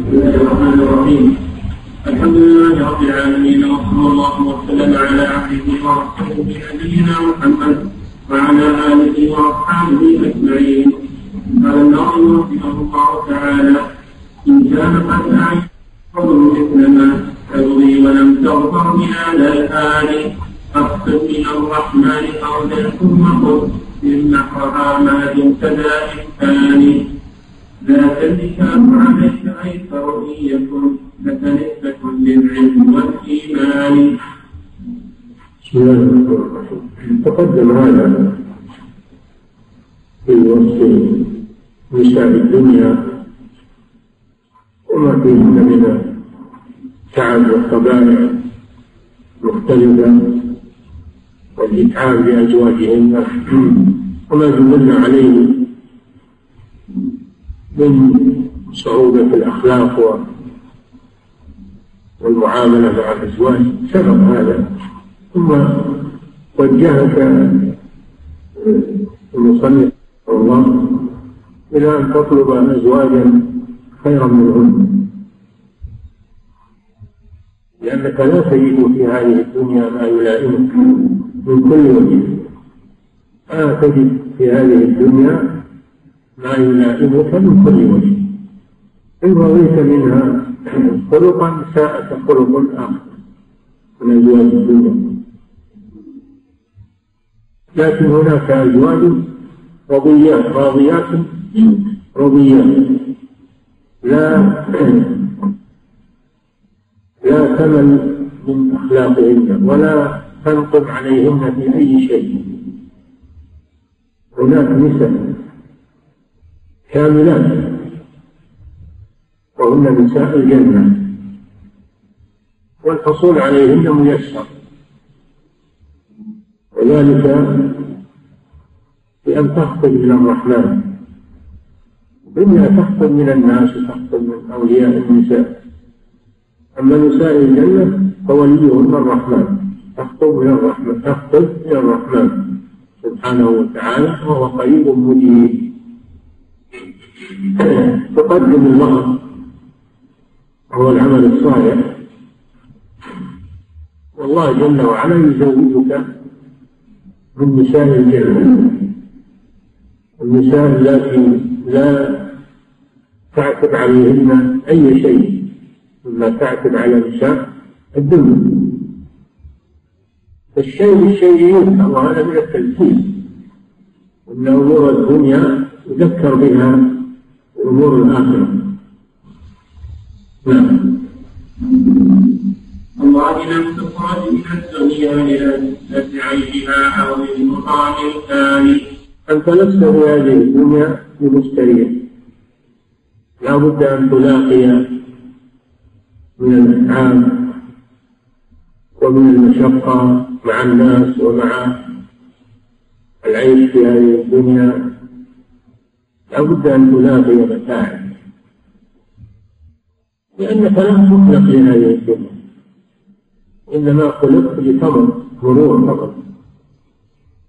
بسم الله الرحمن الرحيم. الحمد لله رب العالمين وصلى الله وسلم على عبده ورسوله نبينا محمد وعلى آله وأصحابه أجمعين. قال الناظم رحمه الله تعالى إن كان قد أعيش مثل ما تبغي ولم تغفر الآن فاقصد من الرحمن قولا ثم قل للنحرها ما ذا إمكان ذاك النكاح عليك أيسر إن يكن للعلم والإيمان بسم الله الرحمن الرحيم تقدم هذا في وصف نساء الدنيا وما فيهن من التعب والطبائع مختلفة والإتعاب بأزواجهن وما دلنا عليه من صعوبة الأخلاق والمعاملة مع الأزواج سبق هذا. ثم وجهك المصنف الله إلى أن تطلب أزواجا خيرا منهن. لأنك لا تجد في هذه الدنيا ما يلائمك من كل وجه. لا تجد في هذه الدنيا ما يلائمك من كل وجه. إن رضيت منها خلقا ساءت خلق آخر. من أزواج الدنيا. لكن هناك أزواج رضيات راضيات رضيات. لا لا تمل من أخلاقهن ولا تنقم عليهن في أي شيء. هناك نساء كاملات وهن نساء الجنة. والحصول عليهن ميسر. وذلك بأن تخطب من الرحمن. إما تخطب من الناس وتخطب من أولياء النساء. أما نساء الجنة فوليهن الرحمن. تخطب من الرحمن. تخطب من الرحمن. سبحانه وتعالى وهو قريب مجيب. تقدم المهر وهو العمل الصالح. والله جل وعلا يزوجك من نساء الجنة النساء التي لا تعتب عليهن أي شيء مما تعتب على النساء الدنيا فالشيء بالشيء يذكر وهذا من التذكير. أن أمور الدنيا يذكر بها أمور الآخرة. نعم. الله لم تخرج من الدنيا عيشها أو للمقام الثاني. أنت لست في هذه الدنيا بمستريح لا بد أن تلاقي من الإتعاب ومن المشقة مع الناس ومع العيش في هذه الدنيا. لا بد أن تلاقي متاعب لأنك لم تخلق لهذه الدنيا إنما خلقت لتمر مرور فقط.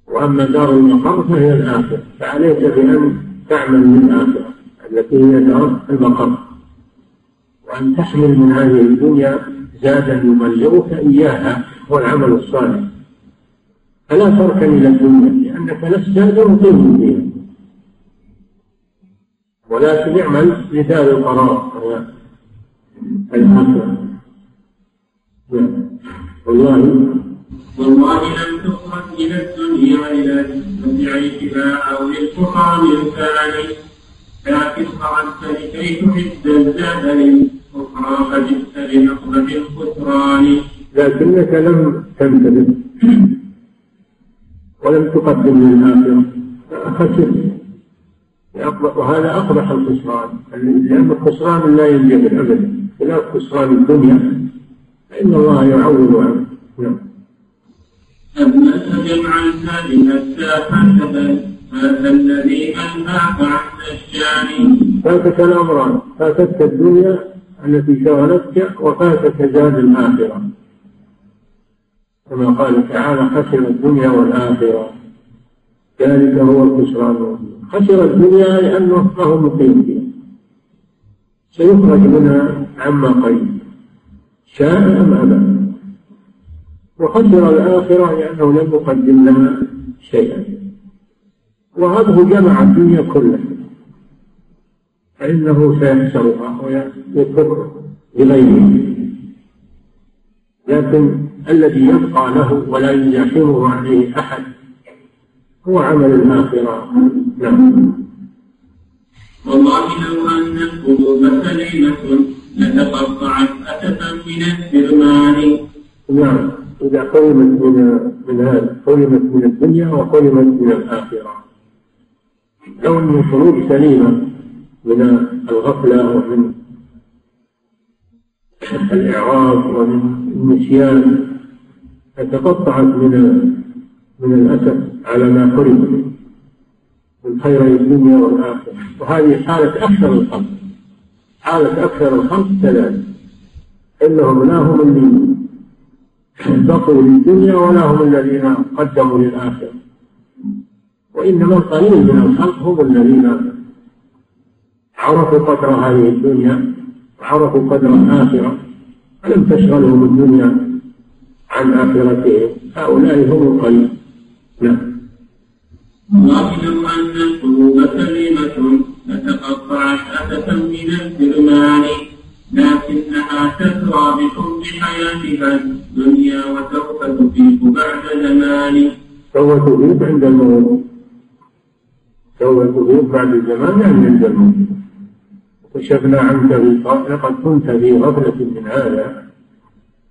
وأما دار المقر فهي الآخرة. فعليك بأن تعمل للآخرة التي هي دار المقر وأن تحمل من هذه الدنيا زادا يبلغك إياها هو العمل الصالح. فلا تركن إلى الدنيا لأنك لست مقيم ولكن اعمل لدار القرار وهي الآخرة نعم. والله. والله لم تخرج إلى الدنيا إلى نسبة عيشها أو للفقام الثاني لكن خرجت لكي تحد الزاد أخرى فجئت لنقبة الخسران لكنك لم تنتبه. ولم تقدم للآخرة. خسرت وهذا أقبح الخسران. لأن الخسران لا ينجبر أبدا. خلاف خسران الدنيا. فإن الله يعوض عنه. نعم. أبنت جمع الهادي حتى هذا الذي أنهاك عن الشان فاتك الأمران. فاتتك الدنيا التي شغلتك وفاتك زاد الآخرة. كما قال تعالى خسر الدنيا والآخرة. ذلك هو الخسران. خسر الدنيا لأنه ما هو مقيم فيها. سيخرج منها عما قيد شاء أم أبى. وخسر الآخرة لأنه لم يقدم لها شيئا. وهذه جمع الدنيا كلها. فإنه سيخسرها ويترك لغيره لكن الذي يبقى له ولا يزاحمه عليه أحد هو عمل الآخرة. نعم. والله لو أن القلوب سليمة لتقطعت أسفا من الحرمان نعم. إذا حرمت من من هذا حرمت من الدنيا وحرمت من الآخرة. لو أن القلوب سليمة من الغفلة ومن الإعراض ومن النسيان فتقطعت من من الأسف على ما حرم من خيري الدنيا والآخرة. وهذه حالة أكثر الخلق حالة أكثر الخلق كذلك. إنهم لا هم اللي بقوا للدنيا ولا هم الذين قدموا للآخرة. وإنما القليل من الخلق هم الذين عرفوا قدر هذه الدنيا وعرفوا قدر الآخرة ولم تشغلهم الدنيا عن آخرتهم. هؤلاء هم القليل. نعم. واعلم أن القلوب سليمة فتقطعت أسفا من الحرمان لكنها تسرى بحب حياتها الدنيا وسوف تفيق بعد زمان سوف تفيق عند الموت سوف تفيق بعد الزمان يعني عند الموت كشفنا عنك غطاء لقد كنت في غفلة من هذا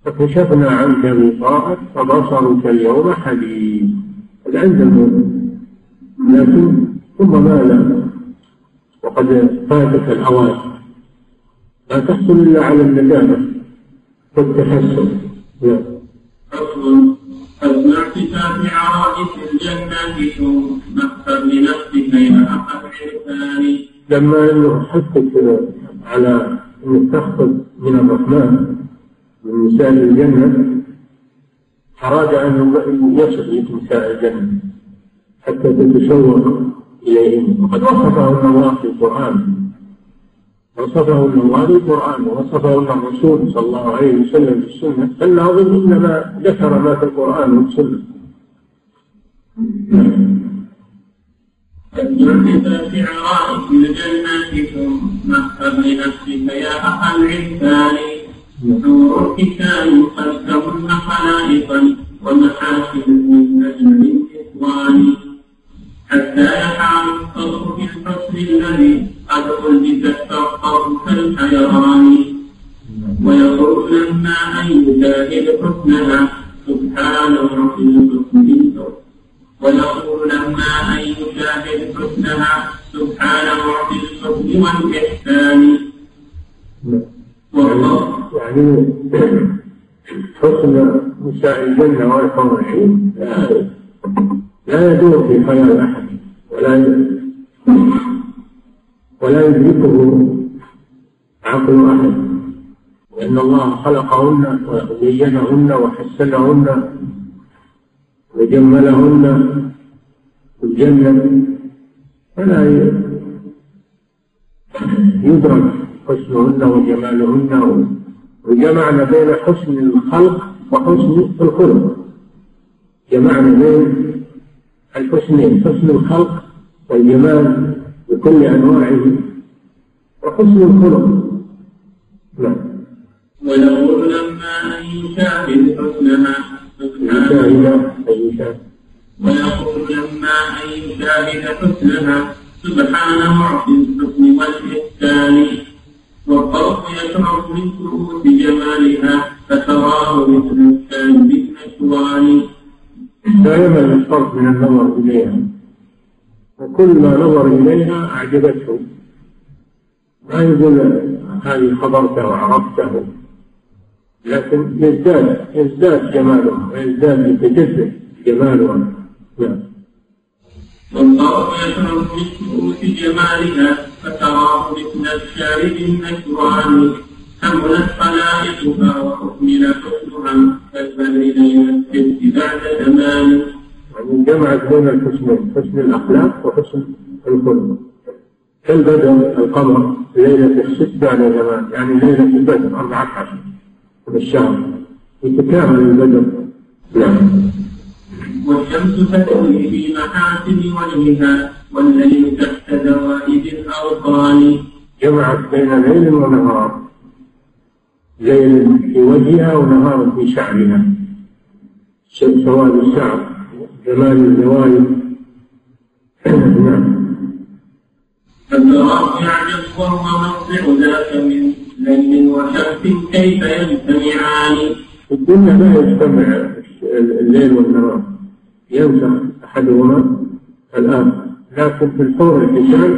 فكشفنا عنك غطاءك فبصرك اليوم حديد. عند الموت لكن ثم ماذا وقد فاتك الأوان. لا تحصل إلا على الندامة والتحسن. نعم الجنة ثم اختر لنفسك يا أخا لما انه حثك على انك تخطب من الرحمن من نساء الجنة أراد أن يصف لك نساء الجنة. حتى تتشوق اليهن وقد وصفهن الله في القرآن. وصفهن الله في القرآن ووصفهن الرسول صلى الله عليه وسلم في السنة فالناظم إنما ذكر ما في القرآن والسنة في عرائس الجنات ثم اختر لنفسك يا أخا العرفان نور الكتاب خلقهن خلائقا ومحاسن من نجم الإخوان. حتى يحام الصبر في الحسن الذي قد ألبست الصبر كالحيران ويقول لما أن يجاهد حسنها سبحانه في الحسن ويقول لما أن يشاهد حسنها سبحان معطي الحسن والإحسان يعني حسن نساء الجنة العين لا يدور في خيال أحد ولا ولا يدركه عقل أحد. لأن الله خلقهن وزينهن وحسنهن وجملهن في الجنة. فلا يدرك حسنهن وجمالهن. وجمعنا بين حسن الخلق وحسن الخلق. جمعنا بين الحسنين حسن الخلق والجمال بكل أنواعه وحسن الخلق. نعم. ولو لما أن يشاهد حسنها يشاهد. ويقول لما أن يشاهد حسنها سبحان معطي الحسن والإحسان. والطرف يشرب من كؤوس جمالها فتراه مثل الشام بالأشوان دائما الفرق من النظر إليها. وكل ما نظر إليها أعجبته. ما يقول هذه خبرته وعرفته. لكن يزداد يزداد جماله ويزداد يتجدد جماله. نعم. والله يشرب من كؤوس جمالها فتراه مثل الشارب النشوان خلائقها وحكمل حسنها كالبدر ليل الست بعد زمان. يعني جمعت بين الحسنين حسن الأخلاق وحسن الخلق كالبدر القمر ليلة الست بعد زمان يعني ليلة البدر أربعة عشر من الشهر. يتكامل البدر نعم. والشمس تدري في محاسن وجهها والليل تحت دوائب الأوطان. جمعت بين ليل ونهار. ليل في وجهها ونهار في شعرها. سواد الشعر جمال الزوائد نعم. فتراه يعجب وهو موضع ذاك من ليل وشمس كيف يجتمعان؟ في الدنيا لا يجتمع الليل والنهار. ينسى أحدهما الآخر. لكن في الحور الحسان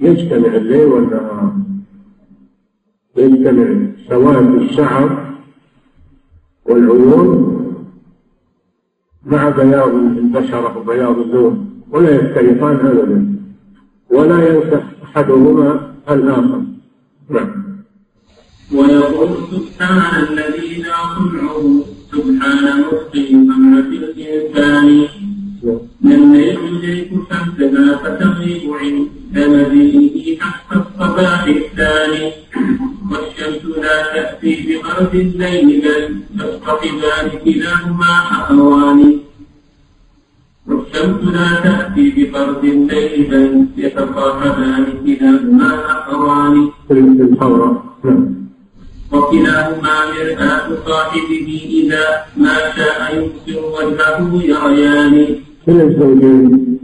يجتمع الليل والنهار. يجتمع سواد الشعر والعيون مع بياض البشرة وبياض اللون ولا يختلفان أبدا. ولا ينسى أحدهما الآخر. نعم. ويقول سبحان الذي لا صنعه سبحان مخطئ أمرة الإنسان من يدرك شمسها فتغيب عند مدينه حتى الصباح الثاني والشمس لا تأتي بغرب الليل بل تستقبان كلاهما نعم وكلاهما مرآة صاحبه إذا ما شاء يبصر وجهه يريان كلا الزوجين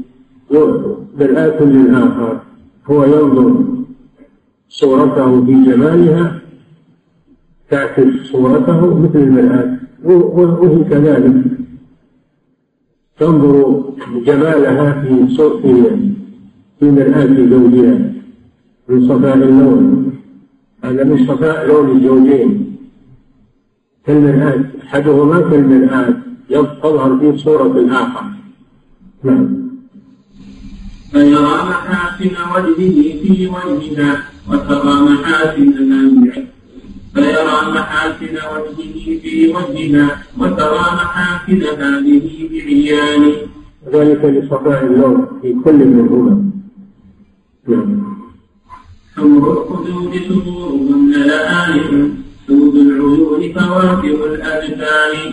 مرآة للآخر هو ينظر صورته في جمالها تعكس صورته مثل المرآة وهي كذلك. تنظر جمالها في في في مرآة زوجها من صفاء اللون هذا من صفاء لون الزوجين. كالمرآة أحدهما كالمرآة تظهر في صورة الآخر. فيرى محاسن وجهه في وجهها وترى محاسن منزعه فيرى محاسن وجهه في وجهها وترى محاسن هذه بعيان ذلك لصفاء اللون في كل منهما نعم. حمر الخدود صدورهن لآلئ سود العيون فواكه الأجفان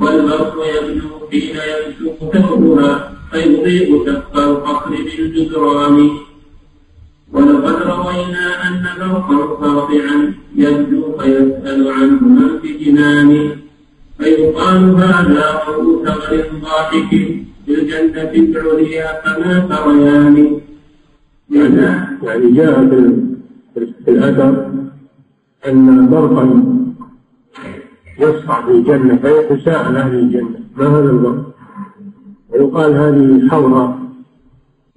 والبرق يبدو حين يمسك ثوبها فيضيء سقف القصر بالجدران. ولقد روينا أن برقا ساطعا يبدو فيسأل عنه من في جنان. فيقال هذا ضوء ثمر ضاحك في الجنة العليا فما تريان. يعني يعني جاء في الأثر أن برقا يصعد الجنة فيتساءل أهل الجنة. ما هذا البرق؟ ويقال هذه حورة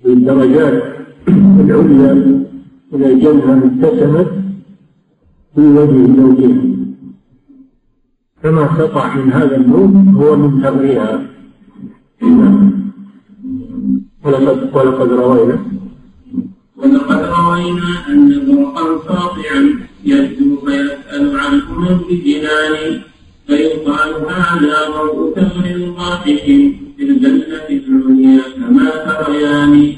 بالدرجات العليا من الجنة ابتسمت في وجه زوجها. كما سطع من هذا النور هو من ثغرها ولقد ولقد روينا ولقد روينا أن برقا ساطعا يبدو فيسأل عنه من بجنان فيقال هذا ضوء تمر ضاحك في الجنة العليا كما تريان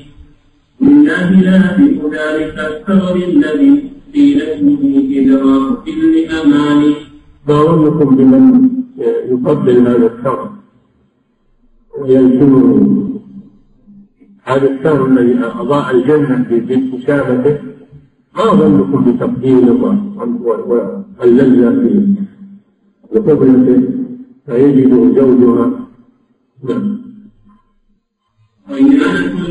إنا بلاد ذلك الثغر الذي في اسمه إدراك كل أمان ما ظنكم بمن يقبل هذا الثغر ويلزمه هذا الثغر الذي أضاء الجنة بابتسامته ما ظنكم بتقديره واللذة في بقبلته فيجد زوجها نعم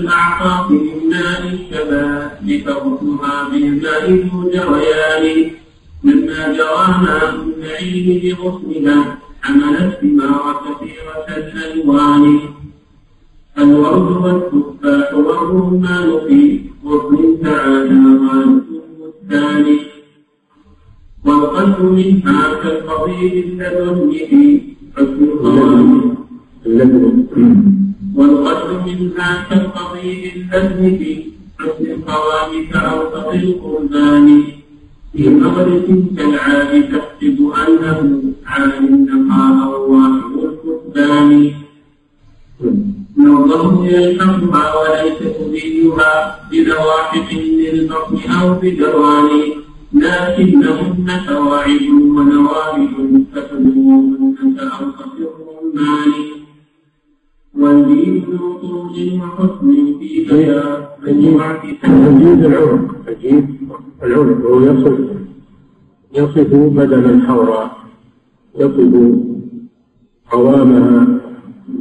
الأعقاق من ماء الشباب فغسلها بالماء ذو جريان مما جرى ماء النعيم بغسلها حملت ثمار كثيرة الألوان الورد والتفاح والرمان في غصن تعالى غاية البستان والقلب منها كالقضيب القوام والقلب منها كالقضيب في حسن القوام كأوسط القربان في مغرب كالعاد تحسب أنه عالم النقاء الواحد الكتبان نظره يلحقها وليس تزيدها بلواحق للبطن أو بدوان لكنهن فواعد ونوائب فتدومن أو خفر الرمان والدين ذو طول وحسن في بيان تجيد العنق تجيد العنق وهو يصف يصف بدن الحوراء يصف قوامها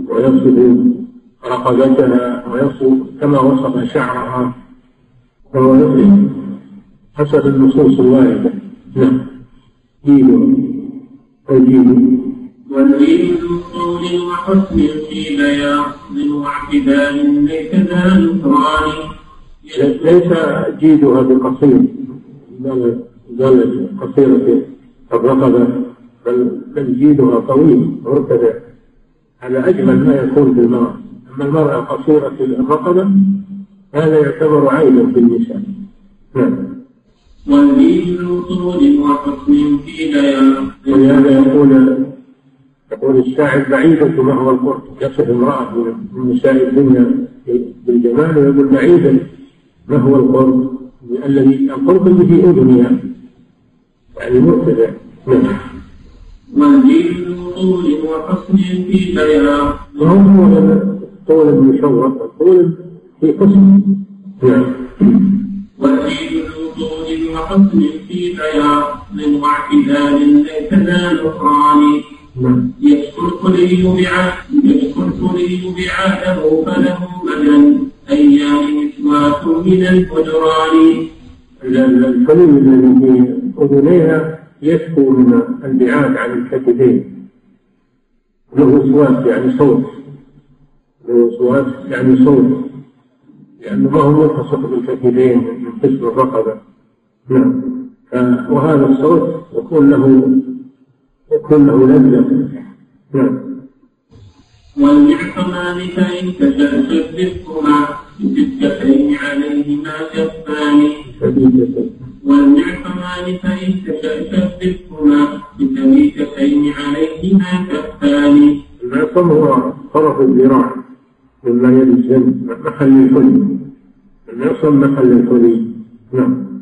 ويصف رقبتها ويصف كما وصف شعرها. فهو يصف حسب النصوص الواردة. نعم. جيد وجيد والدين ذو طول وحسن في بياض واعتدال ليس ذا نكران. ليس جيدها بقصير. زالت قصيرة الرقبة. بل بل جيدها طويل. مرتفع. هذا أجمل ما يكون في المرأة. أما المرأة قصيرة الرقبة هذا يعتبر عيبا في النساء. نعم. طول وحسن في بيان ولهذا يقول يقول الشاعر بعيدة ما هو القرب يصف امرأة من نساء الدنيا بالجمال ويقول بعيدا ما هو القرب الذي القرب اللي في أذنها يعني مرتفع. نعم. والجيل طول وحسن في بيان وهو طول المشوق الطول في حسن نعم. والجيل طول وحسن في بياض واعتدال ليس ذا نكران يذكر الخلي بعهد يذكر الخلي بعهده فله بدن أيام مسواك من الفجران. الحلم الذي في أذنيها يشكو من البعاد عن الكتفين له وسواس يعني صوت. له وسواس يعني صوت. لأنه ما هو ملتصق بالكتفين من قسم الرقبة. وهذا الصوت يكون له يكون له لذة. نعم. والمعصمان فإن تشأ شبههما بستتين عليهما كفان والمعصمان فإن تشأ شبههما بسويكتين عليهما كفان المعصم هو طرف الذراع. مما يلي الجنب محل الحلي المعصم محل الحلي نعم.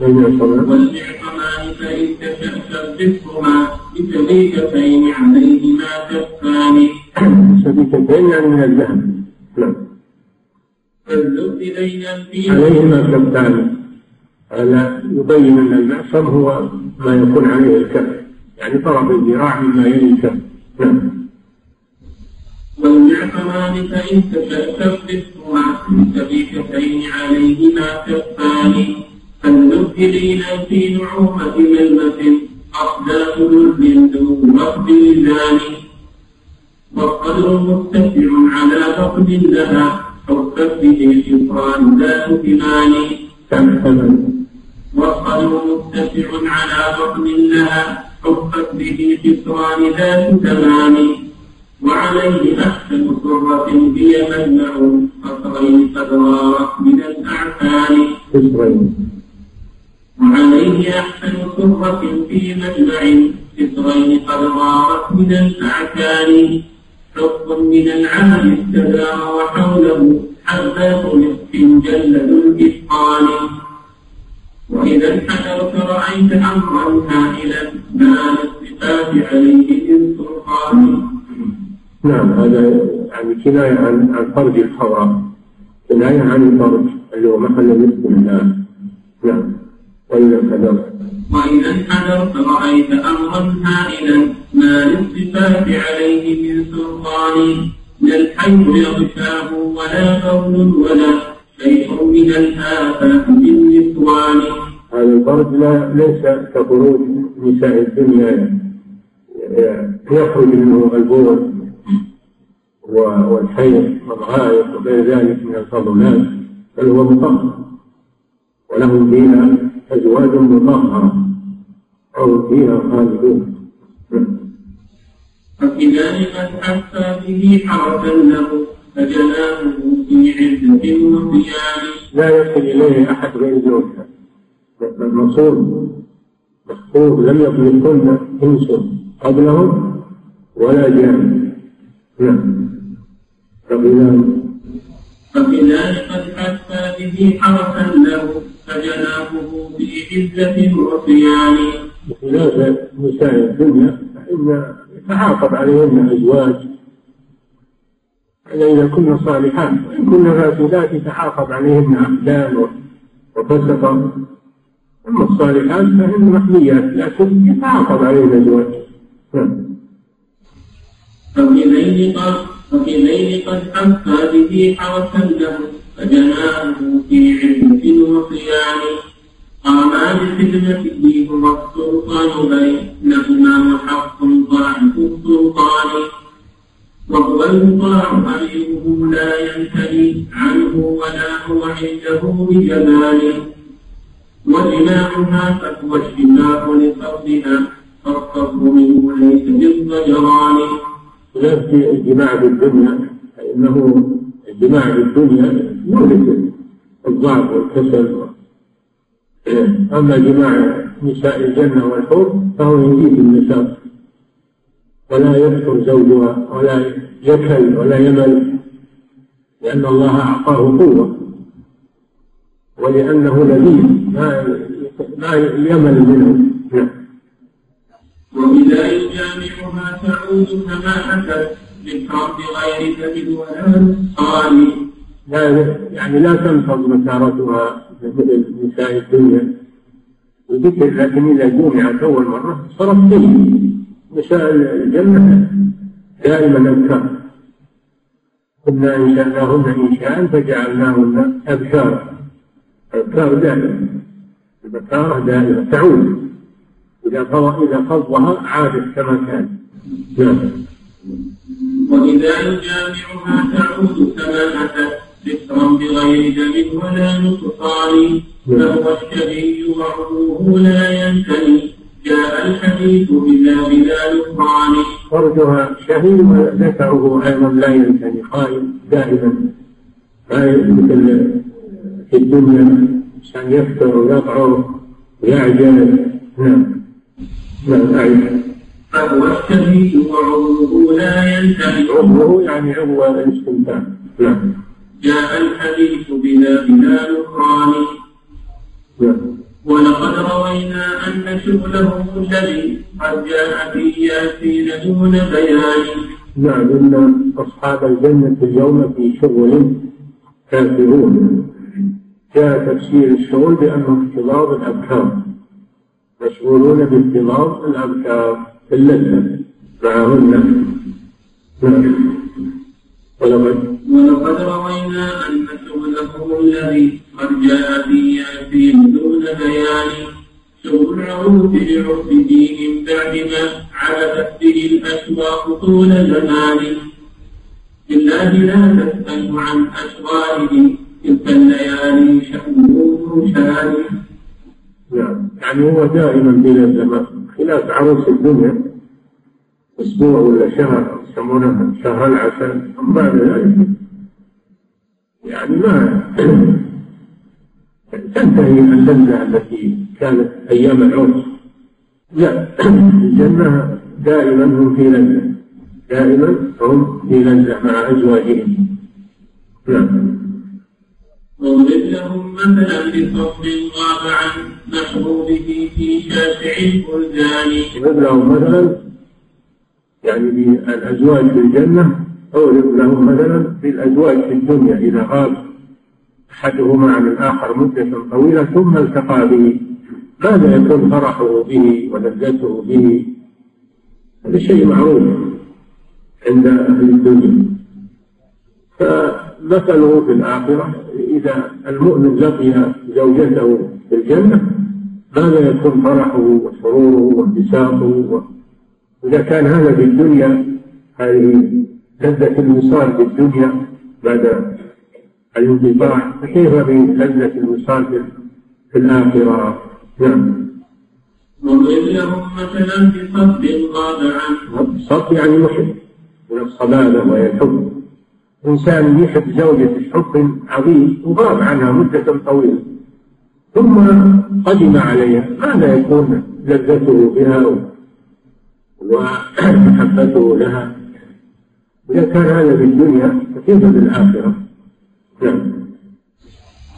والمعصمان فإن تشأ شبههما بسبيكتين عليهما كفان سبيكتين يعني من الذهب نعم فاللب ليلا في عليهما كفان هذا يبين ان المعصم هو ما يكون عليه الكف يعني طرف الذراع مما يلي الكف نعم والمعصمان فإن تشأ شبههما بسبيكتين عليهما كفان فالمبتلين في نعومة ملمة أقدام لب دون رب ميزان والقدر مرتفع على بطن لها حفت به شكران ذات ثمان والقدر مرتفع على بطن لها حفت به شكران ذات ثمان وعليه أحسن سرة هي مجمع قصرين قد من الأعفان وعليه أحسن سرة في مجمع فطرين قد غارت من الأعكان حق من العالي استدار وحوله حبات نصف جلد الإتقان وإذا انحدرت رأيت أمرا هائلا ما الصفات عليه من سلطان. نعم هذا يعني كناية عن عن فرج الحوراء كناية عن الفرج اللي هو محل نصف الله. نعم. وإذا انحدرت وإذا انحدرت رأيت أمرا هائلا ما للصفات عليه من سلطان لا الحي يغشاه ولا بول ولا شيء من الآفات بالنسوان هذا الفرج لا ليس كخروج نساء الدنيا يخرج منه البول والحيض والغائط وغير ذلك من الفضلات بل هو مطهر ولهم فيها أزواج مطهرة أو فيها خالدون. فكذلك حتى به حرفا له فجناه في عزة وصيام لا يصل إليه أحد غير زوجها المصون محفوظ لم يكن يكن إنس قبلهم ولا جان. نعم. فبذلك قد حث به حرسا له فجنابه في عزة وصيان بخلاف نساء الدنيا فإن يتعاقب عليهن أزواج. إذا كن صالحات وإن كن فاسدات يتعاقب عليهن أحدان وفسقا أما الصالحات فهن محميات لكن يتعاقب عليهن أزواج. نعم. الليل قد حفى به حرسا له. فجناه في عزة وصيان قاما بخدمته هو السلطان بينهما محق ضعف السلطان وهو المطاع أميره لا ينتهي عنه ولا هو عنده بجمال وجماعها فهو الشفاء لفرضها فالصبر منه ليس بالضجران في الجماع بالدنيا فإنه الجماع بالدنيا يهلك الضعف والكسل. أما جماع نساء الجنة والحور فهو يزيد النشاط ولا يكثر زوجها ولا يكل ولا يمل لأن الله أعطاه قوة. ولأنه لذيذ ما ما يمل منه. نعم. وإذا يجامعها تعود كما أتت. لا يعني لا تنفض مسارتها مثل نساء الدنيا. وذكر لكن إذا جمعت أول مرة صارت سيء نساء الجنة دائما أبكار. كنا أنشأناهن إنشاء فجعلناهن أبكار. أبكار دائما البكارة دائما تعود. إذا إذا فضها عادت كما كان. نعم. وإذا يجامعها تعود كما أتت ذكرا بغير دم ولا نقصان فهو الشبي وعروه لا ينتهي. جاء الحديث بلا بلا نكران فرجها شهي وذكره أيضا لا ينتهي. خائن دائما مثل في الدنيا الإنسان يفتر ويقعر ويعجل. نعم. نعم أعيد فهو الشهي وعروه لا ينتهي عروه يعني عضو الاستمتاع نعم. جاء الحديث بلا بلا نكران نعم. ولقد روينا أن شغله الذي قد جاء في ياسين دون بيان. نعم إن أصحاب الجنة اليوم في شغل كافرون. جاء تفسير الشغل بأنه اختلاط الأبكار. مشغولون باختلاط الأبكار. اللذة معهن نعم ولقد ولقد روينا أن شغله الذي قد جاء في ياسين دون بيان. شغل العروف لعرف دين بعد ما عبدت به الأشواق طول زمان. بالله لا تسأل عن أشغاله تلك الليالي شأنه شان نعم. يعني هو دائما بلا زمان. خلاف عروس الدنيا أسبوع ولا شهر يسمونه شهر العسل بعد ذلك. يعني ما تنتهي اللذة التي كانت أيام العرس. لا الجنة دائما هم في لذة. دائما هم في لذة مع أزواجهم. نعم. واضرب لهم مثلا بصف غاب عن محبوبه في شاسع البلدان اضرب لهم مثلا يعني بالأزواج في الجنة اضرب لهم مثلا بالأزواج في الدنيا إذا غاب أحدهما عن الآخر مدة طويلة ثم التقى به. ماذا يكون فرحه به ولذته به؟ هذا شيء معروف عند أهل الدنيا. فمثله في الآخرة إذا المؤمن لقي زوجته في الجنة ماذا يكون فرحه وسروره وانبساطه؟ إذا كان هذا في الدنيا هذه لذة الوصال في الدنيا بعد الانقطاع فكيف بلذة الوصال في الآخرة؟ نعم. واضرب لهم مثلا بصد غاب عنه. الصد يعني محب من الصلابة وهي الحب إنسان يحب زوجته حب عظيم وغاب عنها مدة طويلة ثم قدم عليها ماذا يكون لذته بها ومحبته لها؟ إذا كان هذا في الدنيا كيف بالآخرة نعم.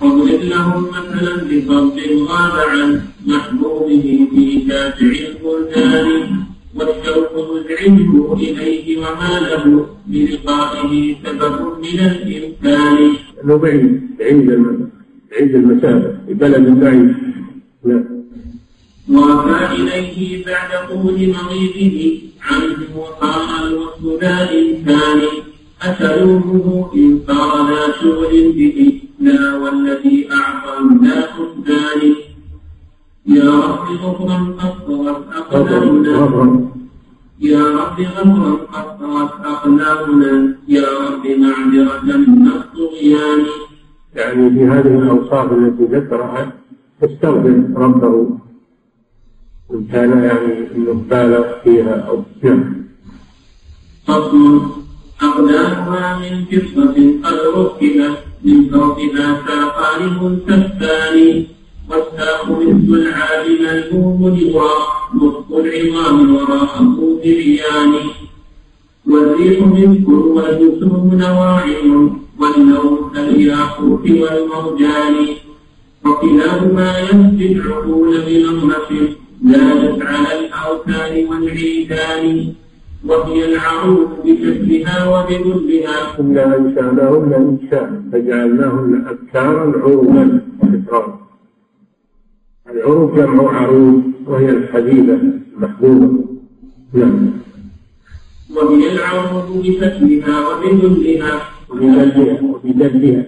واضرب لهم مثلا بفضل غاب عن محبوبه في شافع البلدان والشوق مزعجه إليه وما له بلقائه سبب من الإمكان. أنه بعيد بعيد بعيد المسافة في بلد بعيد. نعم. وافى إليه بعد طول مغيبه عنه وقام الوصل ذا إمكان أتلومه إن صار ذا شغل به لا والذي أعطى لا فقدان يا رب غفرا قد أقدامنا. يا رب غفرا قد طوت أقدامنا. يا رب معذرة من الطغيان يعني في هذه الأوصاف التي ذكرها استغفر ربه. إن كان يعني أنه بالغ فيها أو نعم فصل أقدامها من فضة قد ركبت من فوقها ساقان منتفان والساق مثل العاد ملهوم لواء نصف العظام وراءه بريان والريح منك والجسوم نواعم والنوم كالياقوت والمرجان. وكلاهما يسجي العقول بنغمة زادت على الأوثان والعيدان. وهي العروض بشكلها وبذلها. إنا أنشأناهن إنشاء فجعلناهن أبكارا عروبا إكرام العروب جمع عروب وهي الحبيبة المحبوبة. نعم. وهي العروض بشكلها وبذلها وبدلها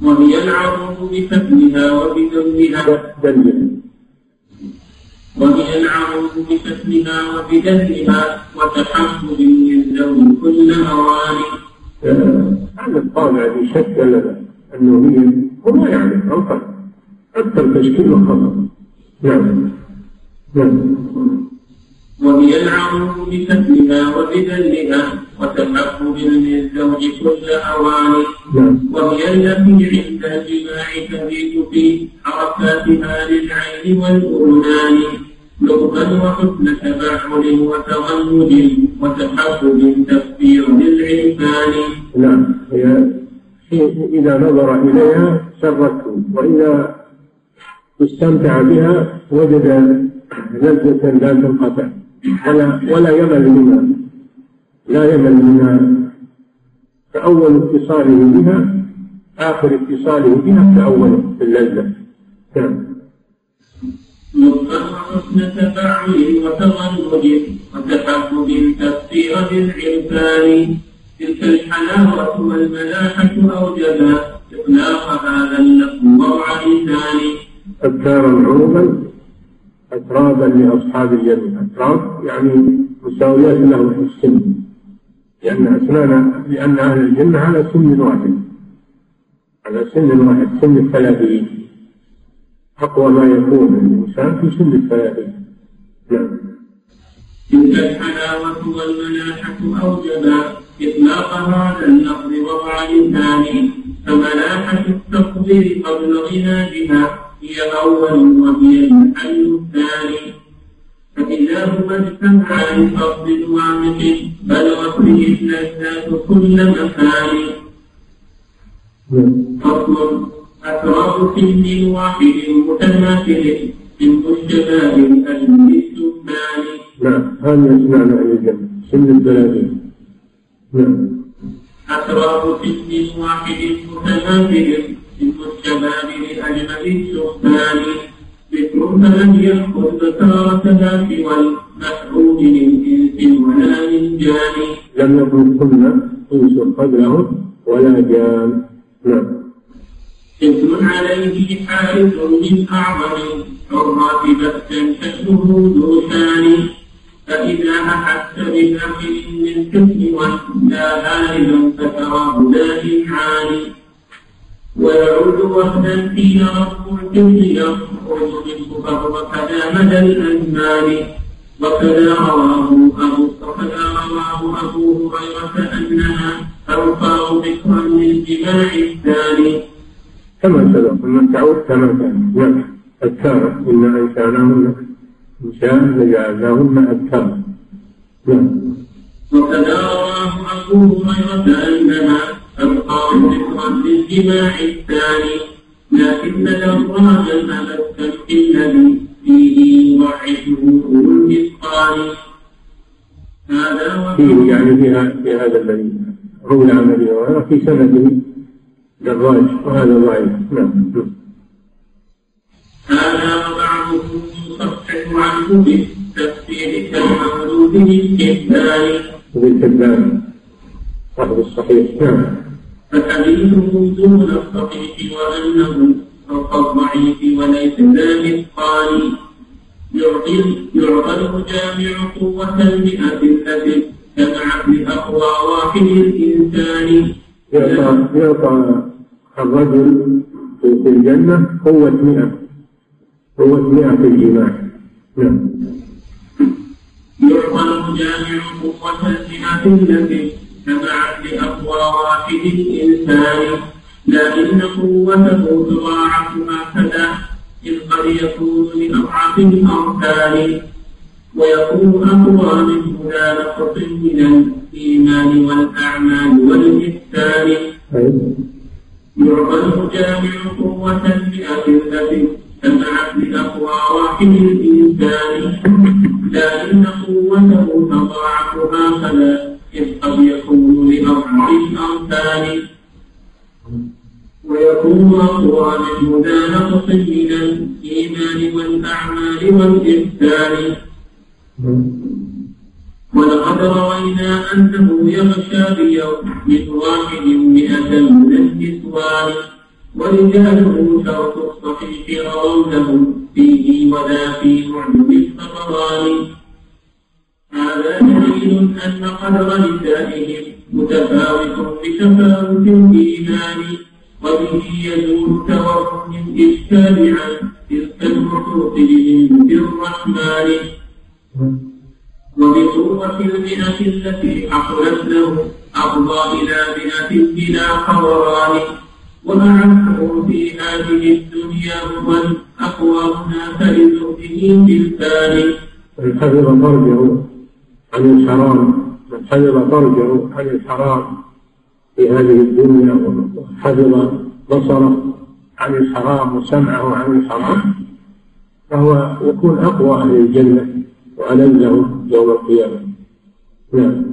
وهي العروض بشكلها وبذلها وهي العروض بكسبها وبدهنها وتحمل كل أوان هذا الطابع في شك ولا لا؟ أنه هي هو ما يعرف أو أكثر تشكيل خطأ نعم. نعم. وهي العروض بكسبها وبدلها وتحمل للزوج كل أوان. نعم. وهي التي عند الجماع تزيد في حركاتها للعين والأذنان. لطفا وحسن تفاعل وتغمد وتحبب تفسير للعرفان. نعم. هي إذا نظر إليها سرته وإذا استمتع بها وجد لذة لا تنقطع ولا ولا يمل منها. لا يمل منها. فأول اتصاله بها آخر اتصاله بها كأول اللذة نعم. لطفا وحسن تفاعل وتغمد وتحبب تفسير بالعرفان. تلك الحلاوة والملاحة أوجبا إطلاق هذا اللفظ وضع لسان أذكارا عربا أترابا لأصحاب الجنة أتراب يعني مساويات لهم في السن لأن أسنان لأن أهل الجنة على سن واحد. على سن واحد سن الثلاثين. أقوى ما يكون الإنسان في سن الثلاثين. نعم. تلك الحلاوة والملاحة أوجبا إطلاق هذا اللفظ وضع لسان فملاحة التصدير قبل غناجها هي أول وهي المحل الثاني فكلاهما اجتمعا لفضل واحد بلغت به اللذات كل مكان. فصل أتراب سن واحد متماثل من الشباب الأجل السكان نعم هذه أسماء أهل الجنة سن الثلاثين نعم. أتراب سن واحد متماثل من الشباب لأجمل السكان ذكر فلم يأخذ بكارة سوى المحروم من إنس ولا من جان. لم يكن كن أنس قبلهم ولا جان. نعم. اسم عليه حارس من أعظم حرات بأسا شكله ذو شان. فإذا أحس بداخل من حسن ولا هاربا فتراه لا إمعان ويعود وحدا حين رب الكل يخرج منه فهو كذا مدى الأزمان وكذا رواه أبو وكذا رواه أبو هريرة أنها أوفى ذكرا للجماع الثاني كما سبق أن تعود كما كان. نعم أذكارا إنا أنشأناهن إنشاء فجعلناهن أذكارا نعم. وكذا رواه أبو هريرة أنها تبقى ذكرا للجماع الثاني لكن الأفراد أمسا الذي فيه يضعفه أولو الإتقان هذا فيه يعني في هذا الذي روي عن ابي هريره في سنده دراج وهذا ضعيف نعم هذا وبعضه يصحح عنه بالتفسير كالمولود بالكتان بالكتان صاحب الصحيح نعم فحديثه دون الصحيح وانه فوق الضعيف وليس ذا مثقال. يعطي يعطى المجامع قوة المئة التي جمعت لأقوى واحد الإنسان. يعطى الرجل في الجنة قوة مئة. قوة مئة في الجماع. نعم. يعطى المجامع قوة المئة التي لأقوى واحد الإنسان لكن قوته تضاعف هكذا إذ قد يكون لأضعف الأركان. ويكون أقوى منه لا نقص من الإيمان والأعمال والإحسان. يعطى المجامع قوة التي سمعت بأقوى واحد الإنسان. لكن قوته تضاعف فلا إذ قد يكون لأضعف الأركان ويكون أقوى من ذا نقص من الإيمان والأعمال والإحسان. ولقد روينا أنه يغشى بيوم واحد مئة من النسوان. ورجاله شرط الصحيح رووا فيه ولا في معجم الطبراني هذا دليل أن قدر نسائهم متفاوت بتفاوت الإيمان وبه يزول توهم الإشكال عن تلك لملك الرحمن. وبقوة المئة التي حصلت له أفضى إلى مئة بلا قران. وأعده في هذه الدنيا هو الأقوى هناك لزهده بالفان من حفظ فرجه عن الحرام من حفظ فرجه عن الحرام في هذه الدنيا وحفظ بصره عن الحرام وسمعه عن الحرام فهو يكون أقوى أهل الجنة وألذهم يوم القيامة. نعم.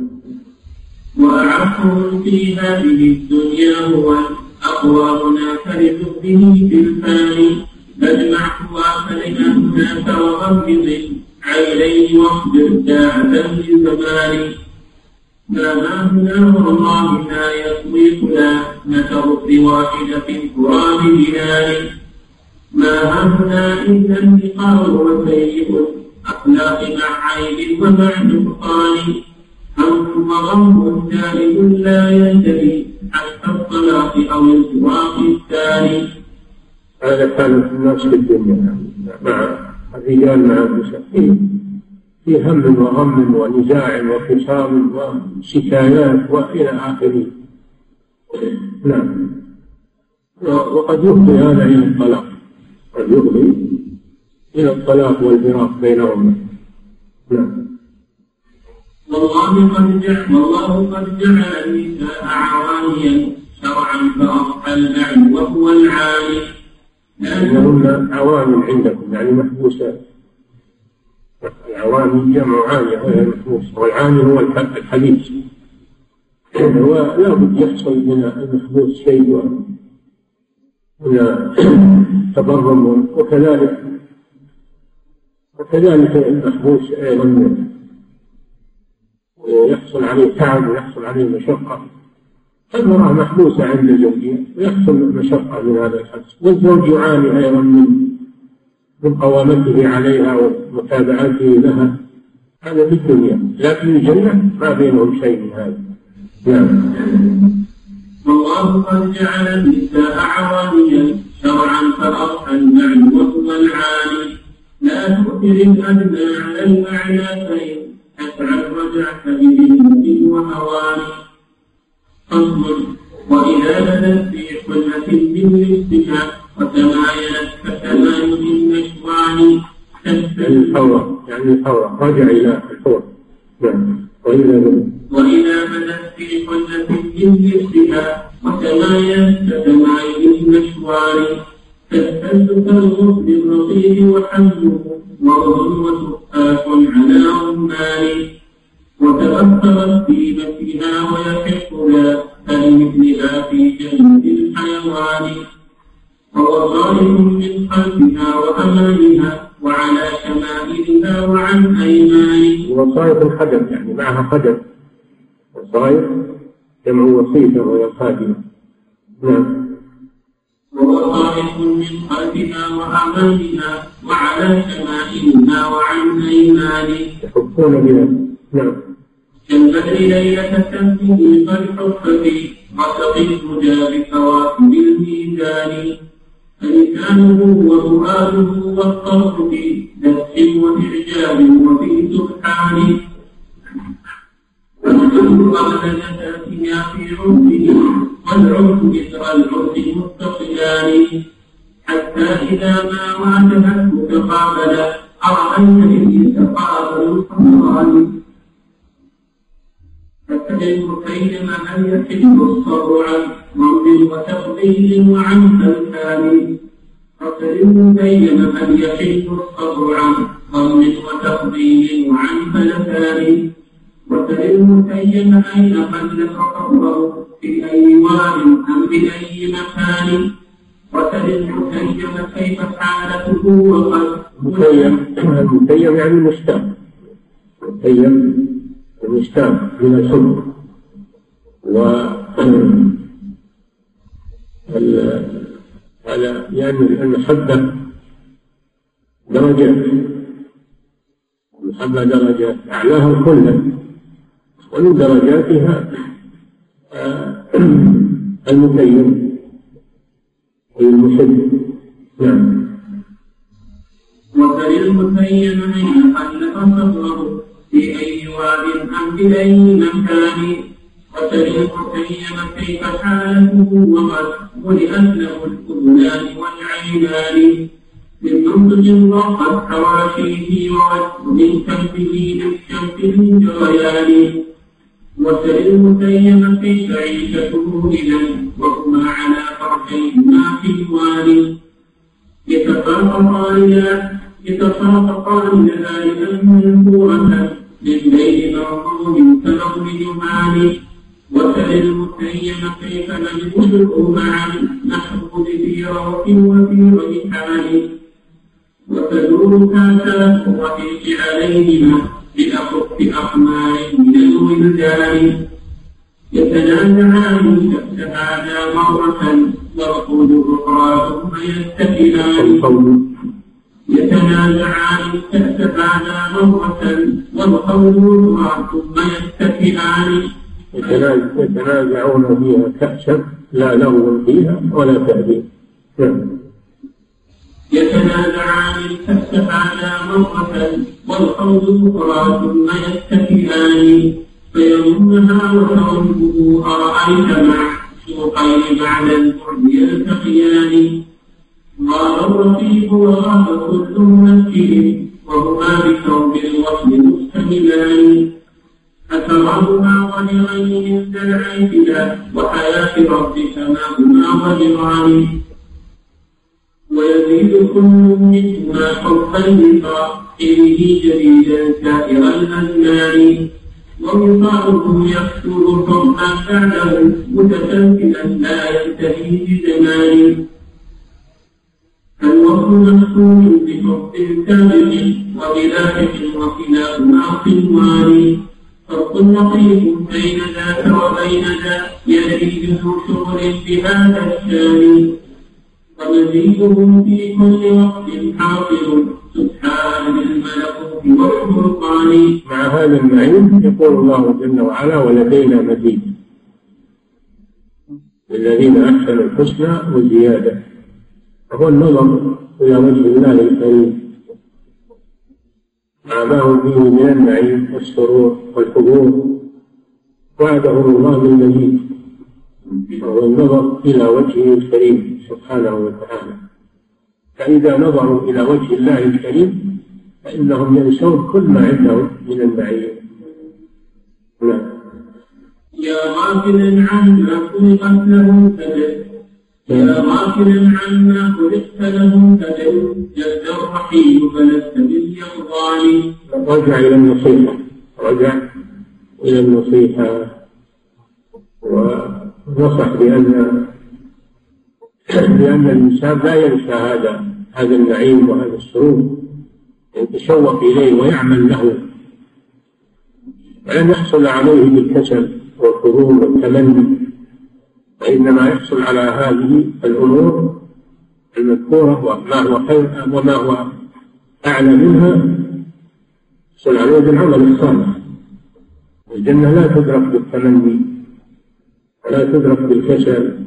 وأعفهم في هذه الدنيا هو الأقوى منافرد به في الفاني فاجمع قواك هناك وغمض عينيه واصبر ساعة لزمان ما هنا والله لا يطويقنا نترد واحدة في تراب بلال. ما هنا إلا النقار وسيء الأخلاق مع عيب ومع نقصان هم وغم جانب لا ينتهي حتى الصلاة أو الفراق الثاني. هذا كان الناس في الدنيا. مع الرجال مع النساء في هم وغم ونزاع وخصام وشكايات وإلى آخره. نعم. وقد يفضي هذا إلى الطلاق. قد يفضي إلى الطلاق والفراق بينهما. نعم. والله قد جعل والله قد جعل النساء عوانيا شرعا فاضحى اللعن وهو العالي لأنهن عوان عندكم يعني محبوسات العوامي جمع عامية وهي المحبوس والعامي هو الحديث. ولا بد يحصل من المحبوس شيء من تضرم. وكذلك وكذلك المحبوس أيضا. يحصل عليه تعب ويحصل عليه مشقة. المرأة محبوسة عند زوجها ويحصل مشقة من هذا الحبس والزوج يعاني أيضا من من قوامته عليها ومتابعته لها. هذا في الدنيا. لكن الجنة ما بينهم شيء من هذا. نعم. والله قد جعل النساء عوانيا شرعا فأضحى المعنى وهو العالي لا تؤثر الأدنى على المعنى فإن أسعد رجعت بذمة وهوان فصل وإذا بدت في حلة بالاستماع وتمايلت كتمايل النشوان الحورة يعني الحورة رجع إلى الحورة نعم. وإذا وإذا بدت في قلة من لبسها وتمايزت كتمايز المشوار تهتز كالغصن الرقيق وحمله وأذن وسقاف على عمان وتأثرت في مسها ويحق لا فلمثلها في جنة الحيوان. ووظائف من خلفها وأمانها وعلى شمائلها وعن أيمان وصائف الحدث يعني معها حدث وصائف جمع وصيفة وهي الخادمة نعم ووصائف من خلفها وأمامها وعلى شمائلها وعن أيمان يحفون بها. نعم. كالبدر ليلة تهديه كالحفة رسق الهدى بكواكب الميزان فلسانه وفؤاده والطرف في دس وإعجاب وفي سبحان. فالقلب قبل نجاتها في عرفه والعرف مثل العرف متصلان حتى إذا ما واجهته تقابلا أرأيت إذ تقابل الحمران فتجد كيدما هل يحب الصبر عن رب وتقبيل وعن فلسان وتجد كيدما أين قلك قبره في أي واد أم بأي مكان. وتجد كيدما كيف حالته وقد المخيم يعني مشتاق مخيم المشتاق من الحب و هذا يعني المحبة درجات المحبة درجات أعلاها كلا ومن درجاتها آه، المخيم والمحب. نعم. وفللمخيم أن خلف صبره في أي أم في أي مكان وسللمخيم كيف حاله وقد ملئت له الأذنان والعينان من منضج ضاقت حواشيه ووجه من كفه للشمس الجريان وسل المتيم كيف عيشته إذا وهما على فرحيهما في الوان. يتفاققان يتفاققان لآلها منثورة من بين مرحوم كنظم جمال. وسل المتيم كيف نجده معا نحو في روح وفي رجحان. وتدور كاسات الرفيق عليهما بأخف أقمار من الولدان يتنازعان كأس هذا مرة والقول أخرى ثم يتكلان يتنازعان هذا مرة والقول أخرى ثم يتكلان يتنازعون فيها كأسا لا لغو فيها ولا تأديب نعم. يتنازعان على مرة أخرى ثم يتكئان. فيرمها وترمه أرأيت مع سوقين بعد البعد يلتقيان. قال الرفيق وغاب كل منكر وهما بثوب الوصل مستملان أتراهما ولغير ذا العيد وحياة ربك ما هما ولغان ويزيد كل منهما حبا لصاحبه جديدا سائر الأزمان ووصاله يكثر حبا بعده متسلسلا لا ينتهي بزمان فالوصف مختوم بحب كامل وبلاحق وكلاهما صنوان فرق لطيف بين ذاك وبين ذا يزيد شغل بهذا الشان ومزيدهم في كل وقت حاصل سبحان الملكوت والسلطان مع هذا المعين يقول الله جل وعلا ولدينا مزيد للذين احسنوا الحسنى وزياده وهو النظر إلى وجه الله الكريم مع ما هم فيه من النعيم والسرور والحضور وعدهم الله بالمزيد وهو النظر إلى وجهه الكريم سبحانه وتعالى. فإذا نظروا إلى وجه الله الكريم فإنهم ينسون كل ما عندهم من المعية نعم. يا غافلا عما خلقت له فدل يا غافلا عما خلقت له فدل جد الرحيم فلست باليغضان رجع إلى النصيحة. رجع إلى النصيحة. ونصح بأن بأن الإنسان لا ينسى هذا هذا النعيم وهذا السرور. يتشوق إليه ويعمل له. ولن يحصل عليه بالكسل والفضول والتمني. وإنما يحصل على هذه الأمور المذكورة وما هو خير وما هو أعلى منها يحصل عليه بالعمل الصالح الجنة لا تدرك بالتمني ولا تدرك بالكسل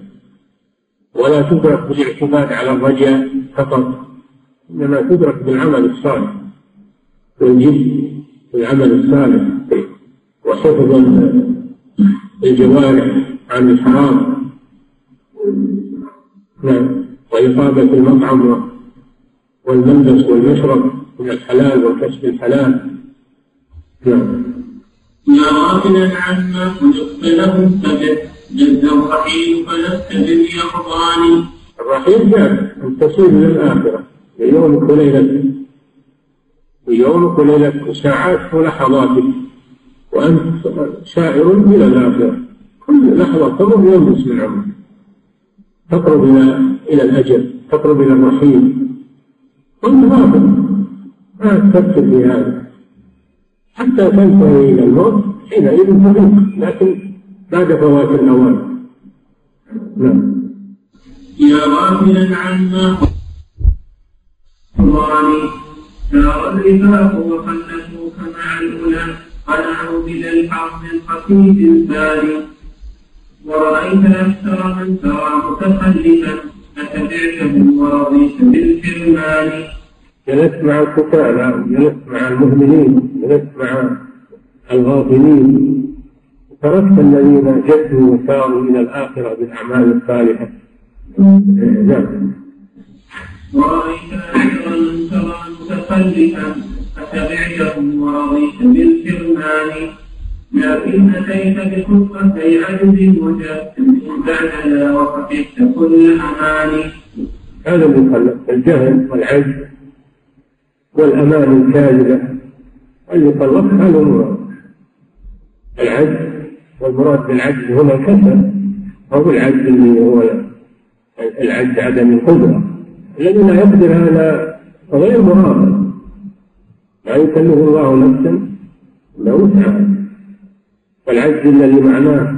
ولا تدرك بالاعتماد على الرجاء فقط إنما تدرك بالعمل الصالح والجد بالعمل الصالح وحفظ الجوارح عن الحرام. نعم وإصابة المطعم والملبس والمشرب من الحلال وكسب الحلال. نعم. يا غافلا عما خلقت له استبد جد الرحيم فلست باليقظان. الرحيم جاء أن تصير إلى الآخرة ليومك وليلتك ليومك وليلتك وساعات ولحظاتك وأنت سائر إلى الآخرة. كل لحظة تمر ينقص من عمرك تقرب إلى إلى الأجل تقرب إلى الرحيم وأنت غافل ما تفكر في هذا. حتى تنتهي إلى الموت حينئذ تموت لكن بعد فوات الأوان. نعم. يا غافلا عما الله سار الرفاق وخلفوك مع الأولى. قنعوا بذا الحرب الخفيف الباري. ورأيت أكثر من ترى متخلفا فتبعته ورضيت بالحرمان جلست مع الكفار جلست مع المهملين جلست مع الغافلين. تركت الذين جدوا وساروا إلى الآخرة بالأعمال الصالحة. نعم. ورأيت أجرا ترى متخلفا فتبعته ورضيت بالحرمان لكن أتيت بخطتي عجز وجدت بعدنا وفقدت كل أماني. هذا المخلف الجهل والعجز والأمان الكاذبة. المخلف هذا المراد العجز والمراد بالعجز هنا الكسل أو العجز اللي هو العجز عدم القدرة. الذي لا يقدر هذا غير مراد. لا يكلف الله نفسا. الا وسعها والعجز الذي معناه.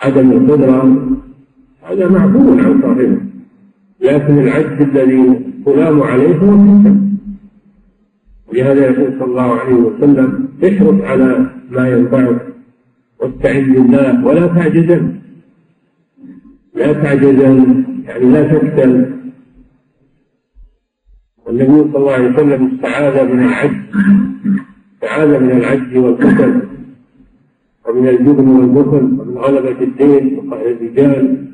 عدم القدرة هذا معفو عن صاحبه. لكن العجز الذي تلام عليه هو الكسل ولهذا يقول صلى الله عليه وسلم احرص على ما ينفعك واستعن بالله ولا تعجزن لا تعجزن يعني لا تكسل. والنبي صلى الله عليه وسلم استعاذ من العجز. استعاذ من العجز والكسل. ومن الجبن والبخل ومن غلبة الدين وقهر الرجال.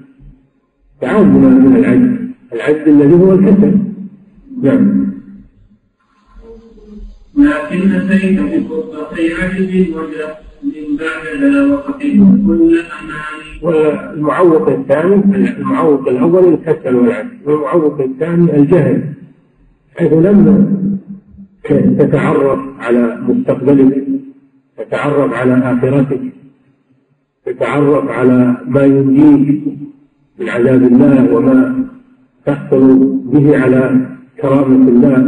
استعاذ من العجز. العجز الذي هو الكسل نعم. لكن أتيت بفرصة عجز وجهل من بعد وقت كل أمان. والمعوق الثاني المعوق الأول الكسل والعجز. والمعوق الثاني الجهل. حيث لم تتعرف على مستقبلك. تتعرف على آخرتك تتعرف على ما ينجيك من عذاب الله وما تحصل به على كرامة الله.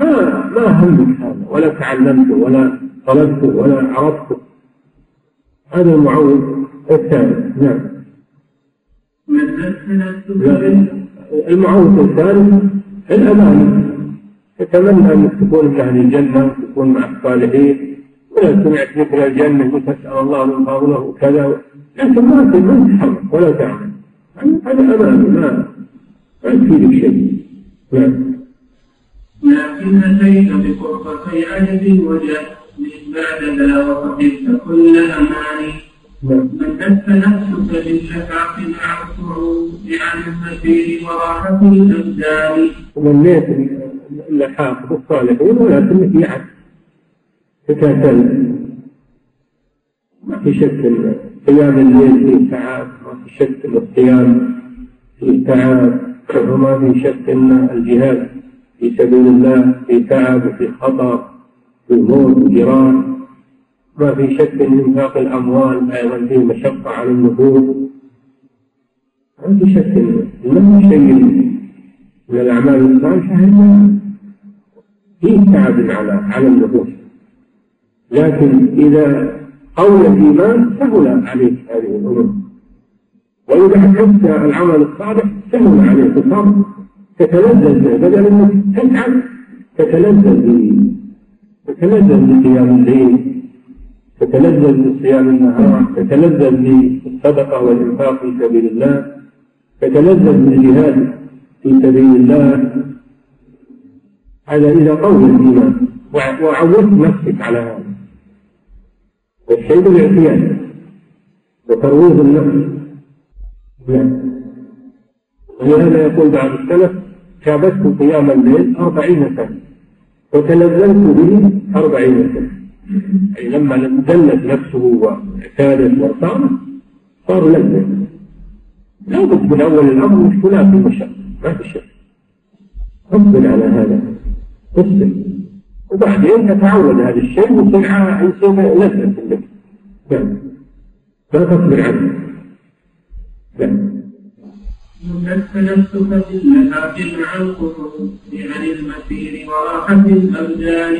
ما ما همك هذا؟ ولا تعلمته ولا طلبته ولا عرفته هذا المعوض الثالث. نعم. المعوض الثالث الأمانة. تتمنى أنك تكون من أهل الجنة وتكون مع الصالحين. سمعت ذكر الجنة وتسأل الله من فضله وكذا لكن ما تتحرك ولا تعمل هذا أمانة ما ما تفيدك شيء نعم لكن أتيت بقربتي عجز وجهل بعد ذا وفقدت كل أماني من دس نفسك بالشفاعة مع الصعود عن المسير وراحة الأبدان وليت اللحاق بالصالحين ولكنك يعد تكاسل ما في شك ان قيام الليل فيه تعب ما في شك ان الصيام فيه تعب وما في شك إن الجهاد في سبيل الله في تعب وفي خطر في موت وجيران ما في شك ان إنفاق الأموال أيضا فيه مشقة على النفوس. ما في شك انه شيء من الأعمال الصالحة إلا فيه تعب على على النفوس. لكن إذا قول الإيمان سهل عليك هذه الأمور. وإذا حسبت العمل الصالح سهل عليك. صار تتلذذ به بدل أنك تتعب تتلذذ به تتلذذ بقيام الليل تتلذذ بصيام النهار تتلذذ بالصدقة والإنفاق في سبيل الله تتلذذ بالجهاد في سبيل الله. هذا إذا قوي الإيمان. وعودت نفسك على هذا. والشيء بالاعتياد وترويض النفس. نعم. ولهذا يقول بعض السلف شابته قيام الليل أربعين سنة وتلذذت به أربعين سنة. أي لما دلت نفسه واعتادت وصارت صار لذة. لابد من أول الأمر مشكلات المشقة ما في شك اصبر على هذا. اصبر وبعدين تتعود هذا الشيء يصير لذة لك نعم لا تصبر عنه نعم نفس نفسك باللهاب مع عن المسير وراحة الأبدان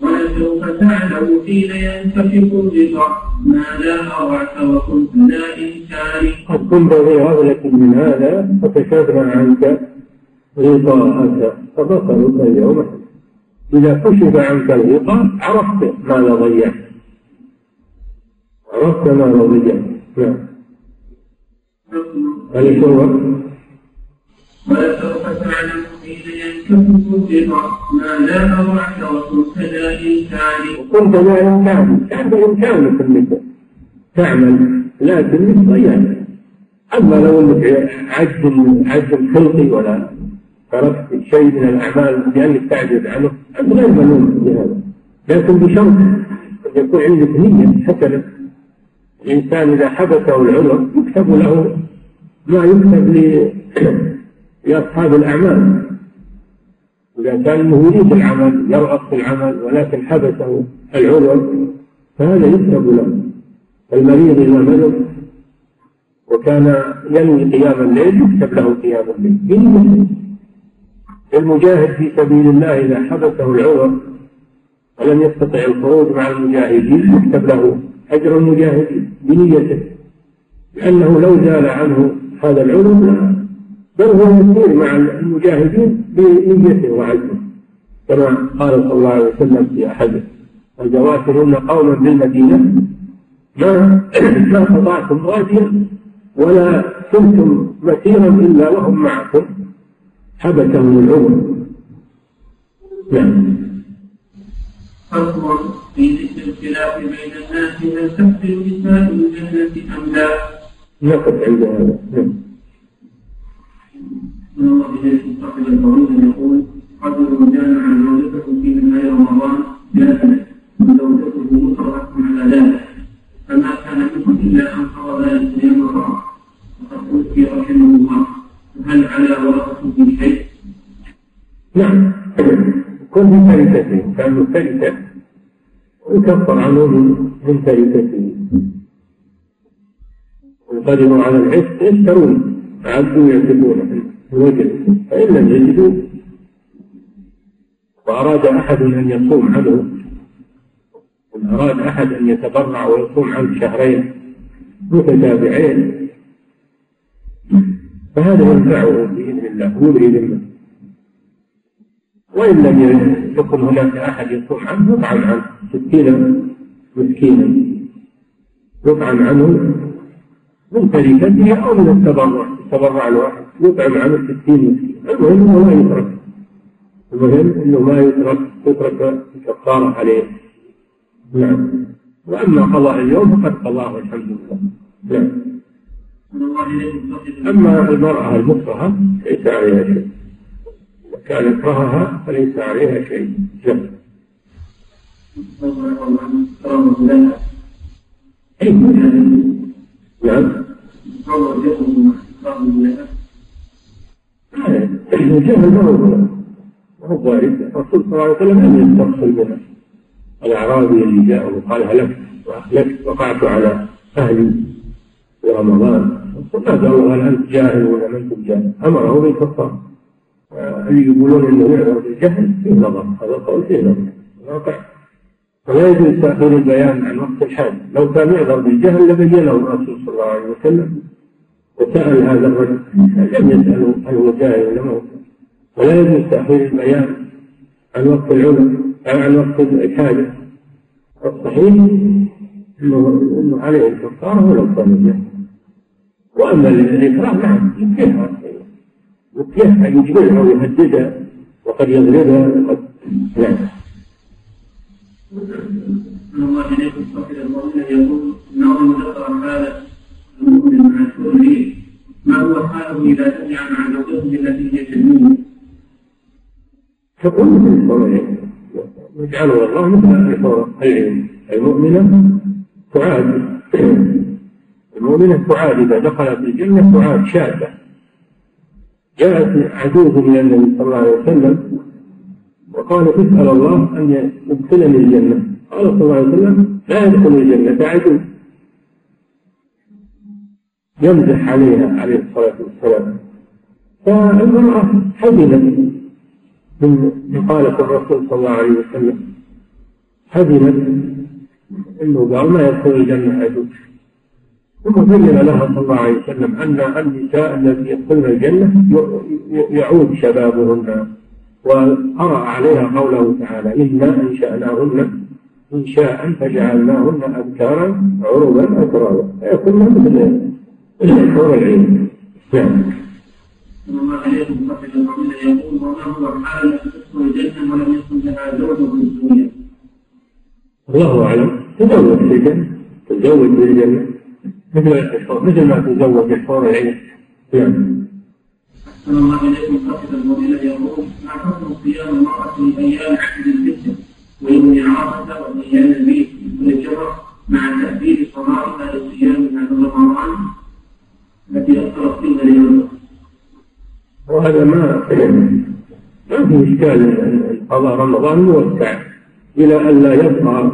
ولسوف تعلم حين ينكشف الرضا ما لا أرعت وكنت لا إنكار قد كنت في غفلة من هذا فكشفنا عنك غطاءك فبصرك اليوم إذا كشف عنك الغطاء عرفت ماذا ضيعت ماذا ضيعت نعم. هل هو ولسوف تعلم حين ينكشف الرضا ما لا أرعت وكنت لا إنكار وكنت لا إنكار كان بإمكانك أنك تعمل لكن ضيعت أما لو أنك عجز عجز خلقي ولا تركت شيء من الأعمال لأنك تعجز عنه أنت غير ملوم بهذا. لكن بشرط أن يكون عندك نية حسنة. الإنسان إذا حبسه العذر يكتب له ما يكتب لأصحاب الأعمال. إذا كان يريد العمل يرغب في العمل ولكن حبسه العذر فهذا يكتب له. المريض إذا مرض وكان ينوي قيام الليل يكتب له قيام الليل. المجاهد في سبيل الله إذا حبسه العذر ولم يستطع الخروج مع المجاهدين يكتب له أجر المجاهدين بنيته لأنه لو زال عنه هذا العذر بل هو يسير مع المجاهدين بنيته وعزمه كما قال صلى الله عليه وسلم في أحد الجواسر قوما بالمدينة ما ما قطعتم واديا ولا كنتم مسيرا إلا وهم معكم حبسهم العمر. نعم. فصل في ذكر الخلاف بين الناس هل تكفر نساء الجنة أم لا؟ نقف عند هذا. نعم. الله إليه صاحب الفريضة يقول رجل جامع زوجته في نهاية رمضان. جاهلا وزوجته مصرة على ذلك. فما كان منه إلا أن قضى ذلك ليمر وقد توفي رحمه الله. هل على ورثته شيء؟ نعم. كل تركته كان مختلفا ويكفر عنه من تركته وقدروا على العشق يشترون عبدوا يعتقونه الوجه. فإن لم يجدوا وأراد أحد أن يصوم عنه. إن أراد أحد أن يتبرع ويصوم عنه شهرين متتابعين. فهذا ينفعه بإذن الله يبري ذمه وإن لم يكن هناك أحد يصوم عنه يطعم عنه ستين مسكينا. يطعم عنه من تركته أو من التبرع التبرع الواحد. يطعم عنه ستين مسكين. المهم أنه ما يترك. المهم أنه ما يترك تترك الكفارة عليه. نعم. وأما قضاء اليوم فقد قضاه الحمد لله. نعم. أما المرأة المكرهة ليس عليها شيء. كان يكرهها فليس عليها شيء أي نعم الجهل ما هو ما هو وارد الرسول صلى الله عليه وسلم لم يستغفر منه الأعرابي اللي جاء وقال هلكت وأهلكت وقعت على أهلي في رمضان ما قالوا هل أنت جاهل ولا ما أنت جاهل أمره بالكفار اللي يقولون إنه يعذر بالجهل فيه نظر هذا القول فيه نظر واقع فلا يجوز تأخير البيان عن وقت الحاجة لو كان يعذر بالجهل لبينه الرسول صلى الله عليه وسلم. وسأل هذا الرجل لم يسأله هل هو جاهل ولا هو ولا يجوز تأخير البيان عن وقت العذر عن وقت الحاجة. الصحيح إنه عليه الكفارة ولو كان جاهل. وأما الإكراه نعم يمكنها. أن يجبرها ويهددها وقد يضربها وقد نعم الله إليكم فقد المؤمن يقول إن ذكر حالة المؤمن مع الكفر ما هو حاله إذا سمع مع زوجته التي هي جنون؟ تقول يجعله الله مثل الحور المؤمنة تعاد المؤمنة تعاد إذا دخلت الجنة تعاد شابة جاءت عجوز من النبي صلى الله عليه وسلم وقال تسأل الله أن يدخلني الجنة. قال صلى الله عليه وسلم لا يدخل الجنة عجوز يمزح عليها عليه الصلاة والسلام. فالمرأة حزنت من مقالة الرسول صلى الله عليه وسلم. حزنت إنه قال ما يدخل الجنة عجوز ثم بين لها صلى الله عليه وسلم أن النساء التي يدخلن الجنة يعود شبابهن وقرأ عليها قوله تعالى إنا أنشأناهن إنشاء فجعلناهن أبكارا عربا أترابا فيكون مثل الحور العين نعم. الله يقول وما هو حال تدخل الجنة ولم لها في الدنيا. الله أعلم. تزوج في الجنة. تزوج في الجنة. مثل مثل ما تزوج الحور العين نعم أحسن الله إليكم صاحب الفضيلة يقول ما حكم صيام المرأة في أيام عهد الفتن ويوم عرفة وأيام البيت والجرة مع تأثير صلاتها لصيامها في رمضان التي أثرت فيها اليوم وهذا ما ما في إشكال قضاء رمضان موسع إلى أن لا يبقى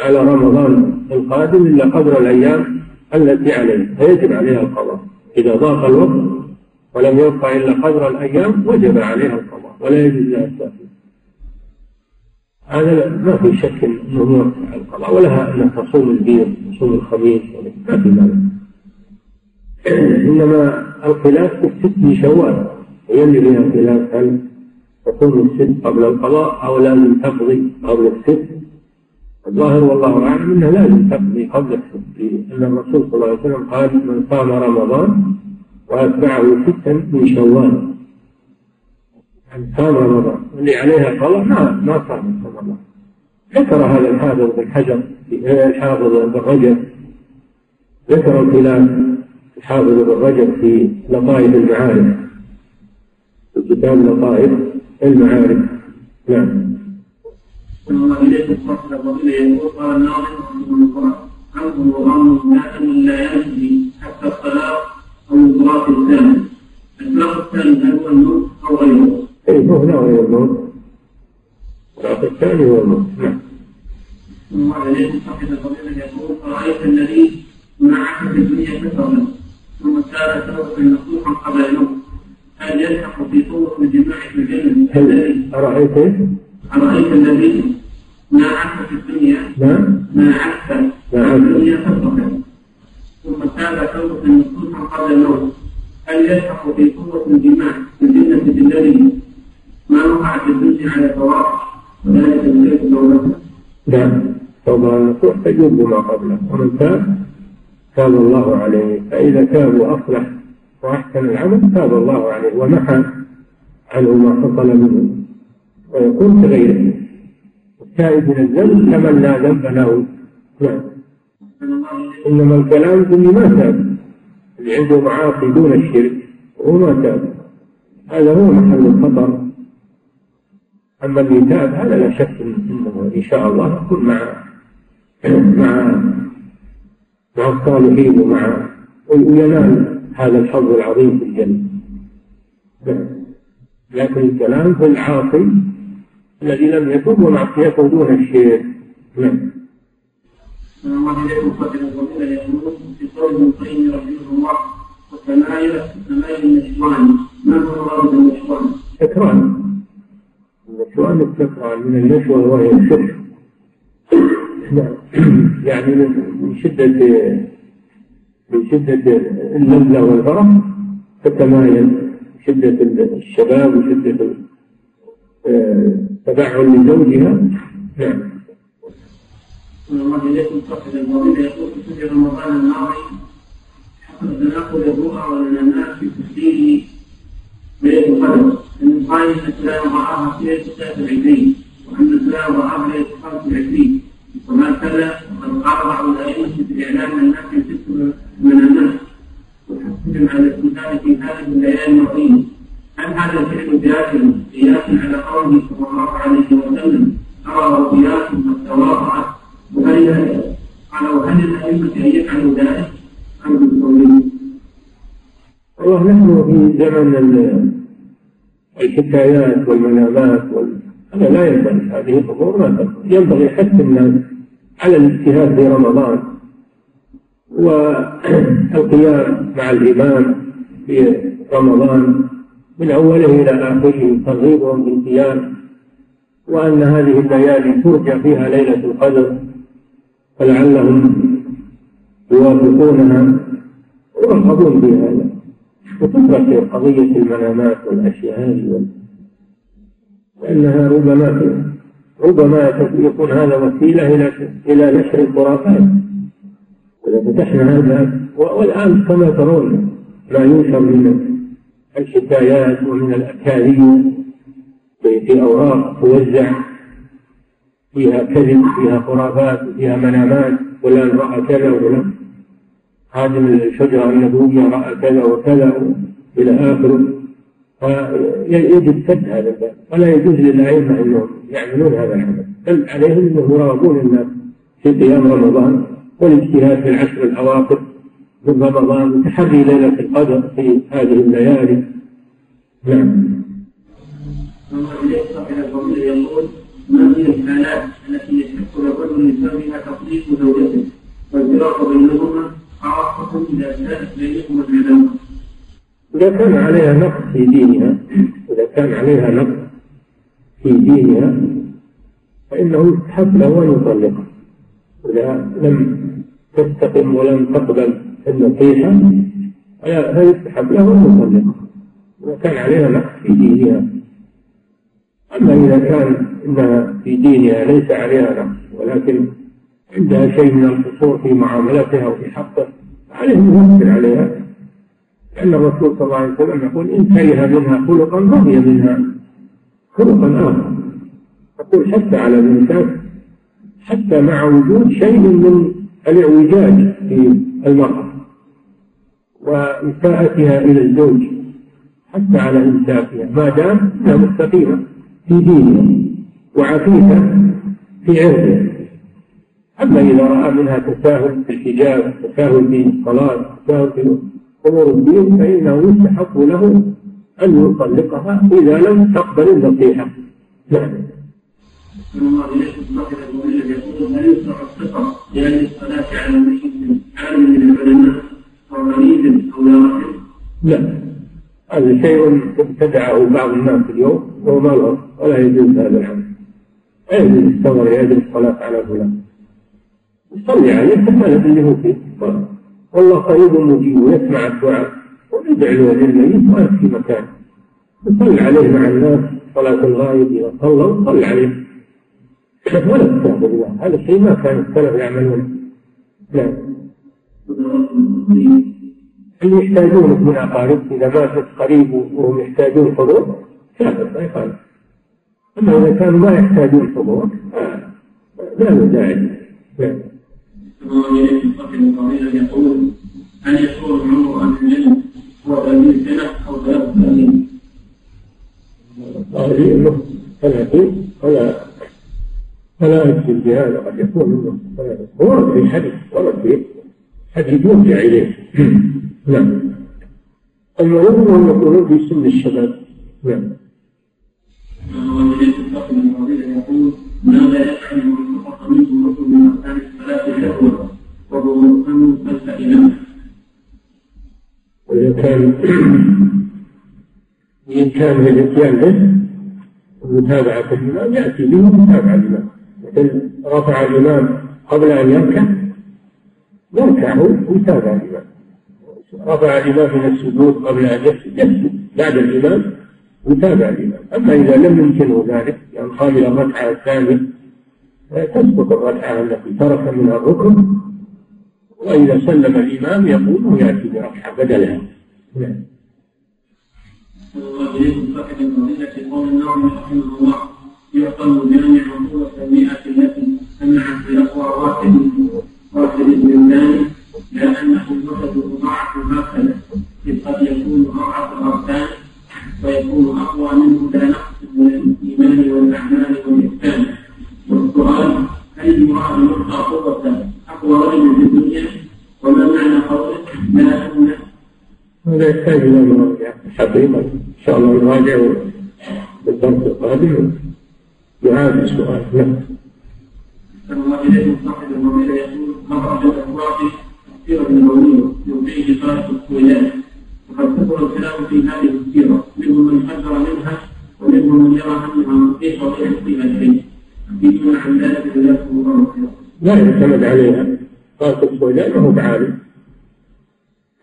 على رمضان القادم إلا قدر الأيام التي عليه فيجب عليها القضاء. إذا ضاق الوقت ولم يبقى إلا قدر الأيام وجب عليها القضاء ولا يجوز لها التأخير. هذا ما في شك أنه القضاء ولها أن تصوم البيض تصوم الخميس ما في مانع. إنما الخلاف في الست من شوال هي اللي فيها خلاف هل تصوم الست قبل القضاء أو لازم تقضي قبل الست. الظاهر والله أعلم أنه لازم تقضي قبل الستين أن الرسول صلى الله عليه وسلم قال من صام رمضان وأتبعه ستا من شوال. يعني صام رمضان اللي عليها قضاء ما ما صام رمضان. ذكر هذا الحافظ بن حجر الحافظ بن رجب ذكر الخلاف الحافظ بن رجب في لطائف المعارف في كتاب لطائف المعارف. نعم. ثم إليه الصحر الرجل يقول قال الناظم رحمه الله عنه وغم لا لا يجري حتى الصلاة أو الصلاة الثاني الصلاة الثاني هل هو الموت أو غيره؟ أي هو غير الموت الثاني هو الموت نعم ثم إليه صاحب الرجل يقول أرأيت الذي منعك في الدنيا كثرا ثم سال توبة نصوحا قبل الموت هل يلحق في صورة الجماع في الجنة هل أرأيت أرأيت الذي ما في الدنيا نعم. ما عرف في الدنيا فترة ثم تاب توبة نصوحا قبل الموت. هل يلحق في قوة الجماع الجنة بالذي ما وقع في الدنيا على ثواب وذلك بسيف توبته؟ نعم. توبة نصوح تجوب ما قبله. ومن تاب تاب الله عليه. فإذا تاب وأصلح وأحسن العمل تاب الله عليه. ومحى عنه ما حصل منه. ويكون كغيره التائب من الذنب كمن لا ذنب له. نعم. إنما الكلام اللي ما تاب. اللي عنده معاصي دون الشرك وهو ما تاب. هذا هو محل الخطر. أما اللي تاب هذا لا شك إنه إن شاء الله يكون مع مع مع الصالحين ومع وينال هذا الحظ العظيم في الجنة. لكن الكلام في العاصي الذي لم يتب ومعصيته دون الشرك نعم. الله إليكم قتل الضمير يقول في قول ابن القيم رحمه الله وتمايل تمايل النشوان ما هو مراد النشوان؟ سكران النشوان السكران من النشوة وهي الشرك. نعم. يعني من شدة من شدة اللذة والفرح تتمايل شدة الشباب وشدة التبعل لزوجها نعم. الله إليكم يقول في رمضان الماضي حصل الرؤى في ليلة أن أن السلام رآها في ليلة العشرين وأن السلام رآها ليلة الخمس والعشرين وما كذا وقد قال بعض الأئمة في الإعلام الناس يمسكون المنامات وتحسبهم على الاستدلال في هذه الليالي العظيمة هل هذا الفعل جاهل قياس على قوله صلى الله عليه وسلم؟ أرى رؤياكم والتواضعت وهل قالوا هل الأئمة أن يفعلوا ذلك؟ أم بالتوحيد؟ والله نحن في زمن الحكايات والمنامات وال... هذا لا ينبغي هذه الأمور ما تنبغي. ينبغي حث الناس على الاجتهاد في رمضان والقيام مع الإمام في رمضان. من أوله إلى آخره ترغيبهم بالقيام وأن هذه الليالي ترجى فيها ليلة القدر فلعلهم يوافقونها ويرغبون بهذا وتترك قضية المنامات والأشياء هذه لأنها ربما ربما يكون هذا وسيلة إلى إلى نشر الخرافات. إذا فتحنا هذا والآن كما ترون ما ينشر من الحكايات ومن الأكاذيب في أوراق توزع. فيها كذب فيها خرافات فيها منامات. فلان رأى كذا وفلان هذه الشجرة النبوية رأى كذا وكذا إلى آخره. فيجب سد هذا الباب. ولا يجوز للأئمة أنهم يعملون هذا العمل. بل عليهم أنهم يراقبون الناس في قيام رمضان والاجتهاد في العشر الأواخر. من رمضان وتحري ليلة القدر في هذه الليالي نعم. يقول ما هي الحالات التي يحق للرجل من سببها تطليق زوجته والفراق بينهما خاصة إذا كانت بينهما العداوة. إذا كان عليها نقص في دينها إذا كان عليها نقص في دينها فإنه يستحب له أن يطلقها إذا لم تستقم ولم تقبل النصيحة فيستحب له أن يطلقها إذا كان عليها نقص في دينها. أما إذا كان إنها في دينها ليس عليها نقص ولكن عندها شيء من القصور في معاملتها وفي حقه عليه أن يصبر عليها. لأن الرسول صلى الله عليه وسلم يقول إن كره منها خلقا رضي منها خلقا آخر. يقول حتى على الإنسان حتى مع وجود شيء من الاعوجاج في المرأة. وإساءتها إلى الزوج حتى على إنسافها ما دام أنها مستقيمة في دينها وعفيفة في عرضها أما إذا رأى منها تساهل في الحجاب تساهل في الصلاة تساهل في أمور الدين فإنه يستحق له أن يطلقها إذا لم تقبل النصيحة نعم لأن الصلاة أو لا؟ هذا شيء ابتدعه بعض الناس اليوم وهو ما ولا يجوز هذا العمل لا يجوز الثمر يجب الصلاة على فلان. يصلي عليه ثم اللي هو فيه. والله قريب مجيب ويسمع الدعاء ويدعي له للميت وأنت في مكان. يصلي عليه مع الناس صلاة الغائب إذا صلوا صلي عليه. ولا تستهزئ بالله هذا الشيء ما كان السلف يعملونه لا. اللي يحتاجون من أقارب إذا ماتت قريب وهم يحتاجون حضور كافر ما أما إذا كانوا ما يحتاجون حضور لا له داعي نعم. يقول هل يكون عمر أهل العلم هو ثلاثين سنة أو ثلاث سنين؟ ثلاثين ولا فلا يكفي بهذا قد يكون منه ورد في الحديث ورد فيه هذه يرجع إليه نعم. المهم أن يكونوا في سن الشباب. نعم. يقول ماذا يفعل من مؤمن خلف امامه وإذا كان الإتيان به ومتابعة الإمام يأتي به ومتابعة الإمام. مثل رفع الإمام قبل أن يركع يركع ويتابع الإمام. رفع الإمام من السجود قبل أن يسجد بعد الإمام ويتابع الإمام. أما إذا لم يمكنه ذلك يعني قام إلى الركعة الثانية تسقط الركعة التي ترك منها الركن وإذا سلم الإمام يقوم ويأتي بركعة بدلها نعم. الله إليكم صاحب الفضيلة قول النووي رحمه الله يعقل جامع عقوبة المئة التي سمعت بأقوى واحد واحد من الثاني لا أنه يوجد مضاعف هكذا إذ قد يكون أضعف الأركان ويكون أقوى منه لا نقص من الإيمان والأعمال والإحسان. والسؤال هل يراد يعطى قوة أقوى رجل في الدنيا؟ وما معنى قوله لا أن هذا يحتاج إلى مراجعة حقيقة. إن شاء الله نراجع بالدرس القادم. يعاد السؤال. نعم. الله إليكم صاحب الموضوع يقول خرج الأخلاق السيرة وقد كثر الكلام في هذه السيرة منهم من حذر منها ومنهم من يرى أنها عن ذلك جزاكم الله خيرا. لا يعتمد عليها. صالح السويدان وهو بعالم.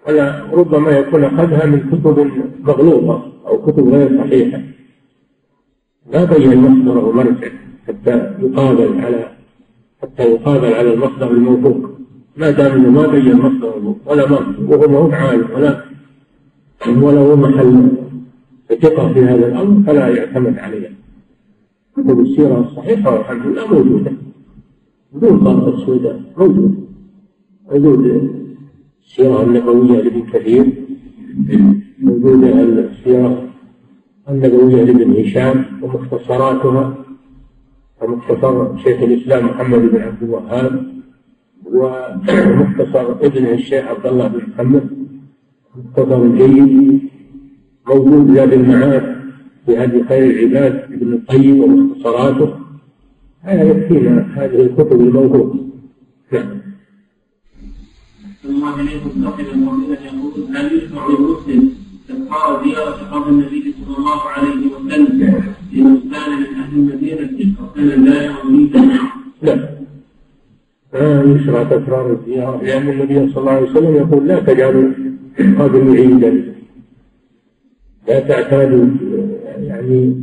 ولا ربما يكون أخذها من كتب مغلوطة أو كتب غير صحيحة. لا بين مصدره ومرجع حتى يقابل على حتى يقابل على المصدر الموثوق. ما دام انه ما بين مصدره ولا مصدر. وهو ما هو عالم ولا ولا هو محل. ثقة في هذا الأمر فلا يعتمد عليها. كتب السيرة الصحيحة والحمد لله موجودة. بدون طرق السوداء موجود موجود السيرة النبوية لابن كثير. موجودة السيرة النبوية لابن هشام ومختصراتها. ومختصر شيخ الإسلام محمد بن عبد الوهاب. ومختصر ابن الشيخ عبد الله بن محمد مختصر جيد موجود زاد المعاد في هدي خير العباد ابن القيم ومختصراته. هذا يكفينا هذه الكتب الموجودة. نعم. الله إليكم المؤمنة يقول هل يشرع للمسلم إبقاء زيارة قبر النبي صلى الله عليه وسلم. لمن كان من أهل المدينة أو كان لا مريدا لا ما يشرع تكرار الزيارة لأن النبي صلى الله عليه وسلم يقول لا تجعلوا قبري عيدا. لا تعتادوا يعني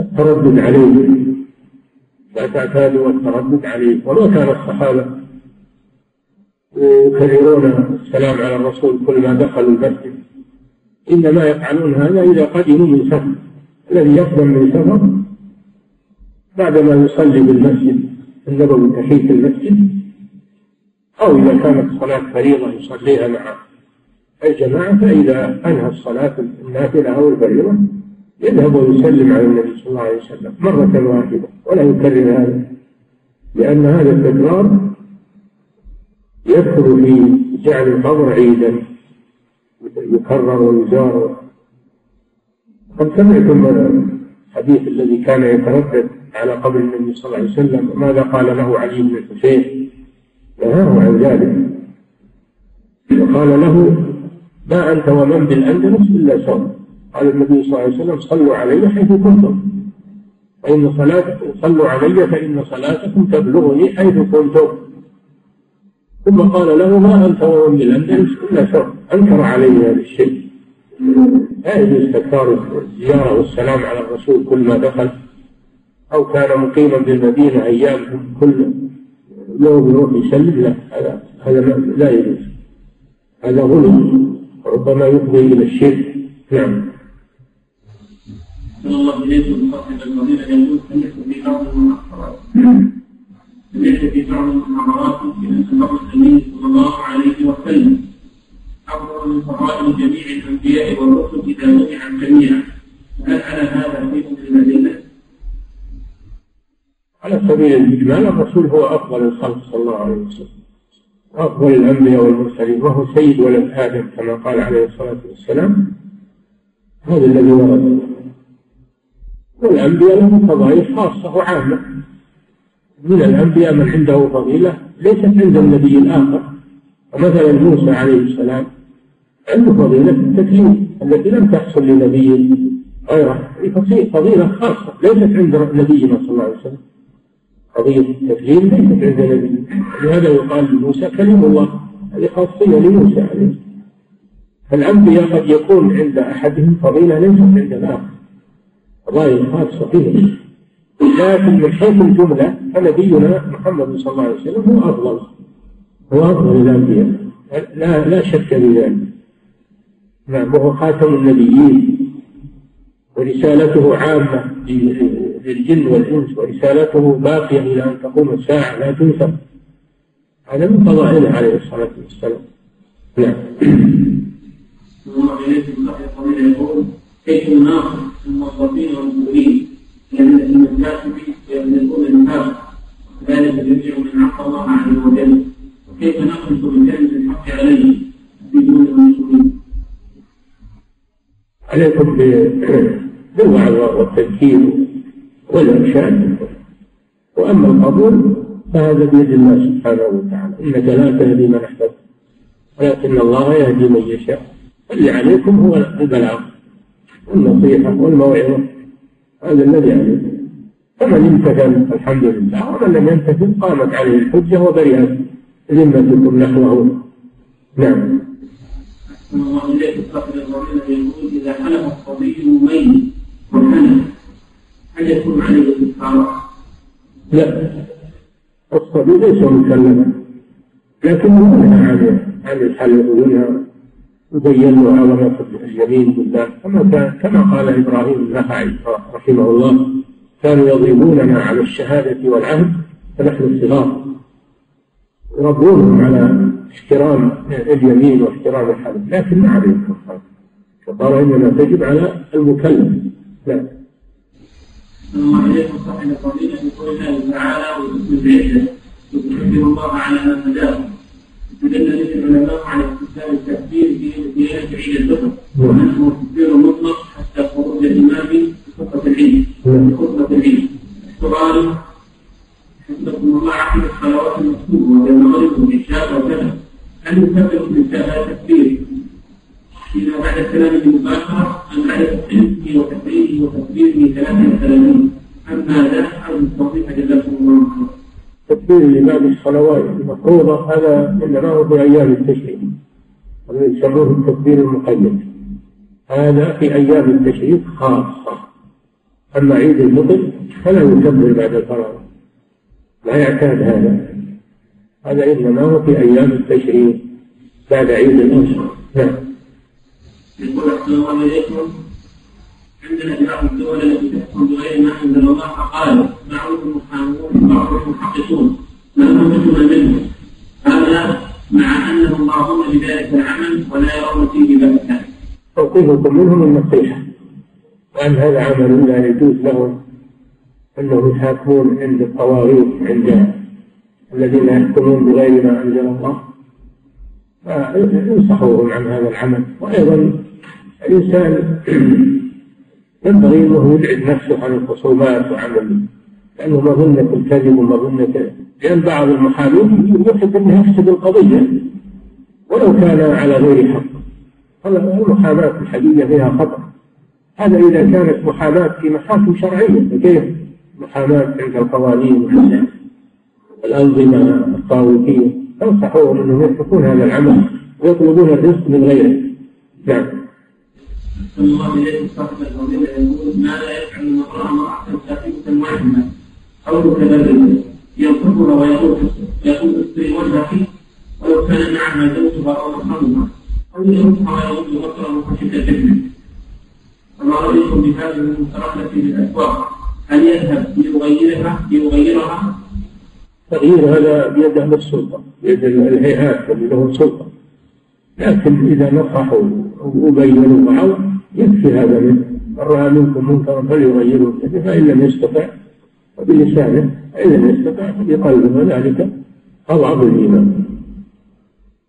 التردد عليه. لا تعتادوا التردد عليه. وما كان الصحابة يكررون السلام على الرسول كل ما دخلوا المسجد إنما يفعلون هذا إذا قدموا من سفر. الذي يقدم من سفر بعدما يصلي بالمسجد. النبوي تحية المسجد أو إذا كانت صلاة فريضة يصليها مع الجماعة فإذا أنهى الصلاة النافلة أو الفريضة يذهب ويسلم على النبي صلى الله عليه وسلم مرة واحدة ولا يكرر هذا لأن هذا التكرار يدخل في جعل القبر عيدا يكرر ويزار. قد سمعتم الحديث الذي كان يتردد على قبر النبي صلى الله عليه وسلم ماذا قال له علي بن الحسين نهاه عن ذلك وقال له ما أنت ومن بالأندلس إلا سواء قال النبي صلى الله عليه وسلم صلوا علي حيث كنتم. فإن صلاتكم صلوا علي فإن صلاتكم تبلغني حيث كنتم. ثم قال له ما أنت ومن بالأندلس إلا سواء أنكر علي هذا الشيء. لا يجوز تكرار الزيارة والسلام على الرسول كل ما دخل أو كان مقيما بالمدينة أيام كل يوم يروح يسلم لا هذا هذا لا يجوز. هذا غلو ربما يفضي إلى الشرك. نعم. الله إليكم صاحب الفضيلة يقول سمعت في بعض المحاضرات سمعت في بعض المحاضرات بأن النبي الأمين صلى الله عليه وسلم. أفضل من فضائل جميع الأنبياء والرسل إذا جمع جميعا هل على هذا شيء من الأدلة؟ على سبيل الإجمال الرسول هو أفضل الخلق صلى الله عليه وسلم. أفضل الأنبياء والمرسلين وهو سيد ولد آدم كما قال عليه الصلاة والسلام. هذا الذي ورد. والأنبياء لهم فضائل خاصة وعامة. من الأنبياء من عنده فضيلة ليست عند النبي الآخر. ومثلا موسى عليه السلام عنده فضيلة التكليف التي لم تحصل لنبي غيره فضيلة خاصة ليست عند نبينا صلى الله عليه وسلم. قضية التكليم ليست عند نبي. لهذا يقال لموسى كلم الله. هذه خاصية لموسى عليه. فالأنبياء قد يكون عند أحدهم فضيلة ليست عند الآخر. فضائل خاصة فيهم لكن من حيث الجملة فنبينا محمد صلى الله عليه وسلم هو أفضل. هو أفضل الأنبياء لا لا شك في ذلك. نعم وهو خاتم النبيين ورسالته عامة للجن والإنس ورسالته باقية إلى أن تقوم الساعة لا تنسى هذا من فضائله عليه الصلاة والسلام. نعم. الله إليكم يقول كيف نناقش الموظفين والمسؤولين لأن المساك يبلغون الناس ذلك يرجع من عصى الله عز وجل وكيف نقص بكلمة الحق عليه؟ بدون المسؤولين عليكم بالوعظ والتذكير والإرشاد. وأما القبول فهذا بيد الله سبحانه وتعالى. إنك لا تهدي من أحببت ولكن الله يهدي من يشاء. اللي عليكم هو البلاغ والنصيحة والموعظة. هذا الذي عليكم. فمن امتثل الحمد لله. ومن لم يمتثل قامت عليه الحجة وبرئت ذمتكم نحوه. نعم. الله إليك يقول إذا حلف الصبي ميت وحلف هل يكون عليه الكفارة؟ لا. الصبي ليس مكلفا لكنه منهى عن الحلف وينهى يبين له عظمة اليمين بالله. كما كان كما قال إبراهيم النخعي رحمه الله كانوا يضربوننا على الشهادة والعهد فنحن صغار يربونهم على احترام اليمين واحترام الحلف لكن ما عليهم كفارة الكفارة إنما تجب على المكلف. لا. الله إليكم صاحب الفضيلة بقول الله تعالى ويكتب بعزة يكبر الله على ما هداه استدل به العلماء على استخدام التكبير في زيادة عيد الفطر وأنه تكبير مطلق حتى خروج الإمام في خطبة العيد. في خطبة العيد. السؤال عقب الصلوات المغرب والعشاء هل يكبر الإنسان تكبير إذا بعد الكلام مباشرة أم بعد وتكبيره وتكبيره كلامين أم ماذا جزاكم الله خيرا تكبير الإمام الصلوات المفروضة هذا إنما هو في أيام التشريق يسموه التكبير المقيد. هذا في أيام التشريق خاصة. أما عيد الفطر فلا يكبر بعد الفراغ. لا يعتاد هذا. هذا إنما هو في أيام التشريق بعد عيد الأضحى. نعم. يقول أحسن الله إليكم عندنا بعض الدول التي تحكم بغير ما أنزل الله فقالوا بعض المحامون بعض المحققون ما همتنا منه هذا مع أنهم راضون بذلك العمل ولا يرون فيه بأسا موقفكم منهم النصيحة وأن هذا عمل لا يجوز لهم. أنهم يحاكمون عند الطواغيت عند الذين يحكمون بغير ما أنزل الله. فينصحوهم عن هذا العمل. وأيضا الإنسان ينبغي أنه يبعد نفسه عن الخصومات وعن لأنه مظنة الكذب ومظنة لأن بعض المحامين يحب أن يفسد القضية ولو كان على غير حق. المحاماة الحقيقة فيها خطأ. هذا إذا كانت محاماة في محاكم شرعية فكيف محاماة عند القوانين والأنظمة الطاغوتية تنصحوهم أنهم يتركون هذا العمل ويطلبون الرزق من غيره. نعم. الله إليه صاحب الفضيلة يقول ماذا يفعل من رأى امرأة ساكنة واحدة. أو كذلك ينصبها ويقول يقول استري وجهك ولو كان معها زوجها أو محرمها أو يشربها ويقول بصره خشية الفتنة فما رأيكم بهذه المتردة في الأسواق هل يذهب ليغيرها ليغيرها تغيير هذا بيد أهل السلطة بيد الهيئات اللي لهم سلطة. لكن إذا نصحوا وبينوا بعض يكفي هذا منه. من رأى منكم منكرا فليغيره فإن لم يستطع فبلسانه فإن لم يستطع فبقلبه. وذلك أضعف الإيمان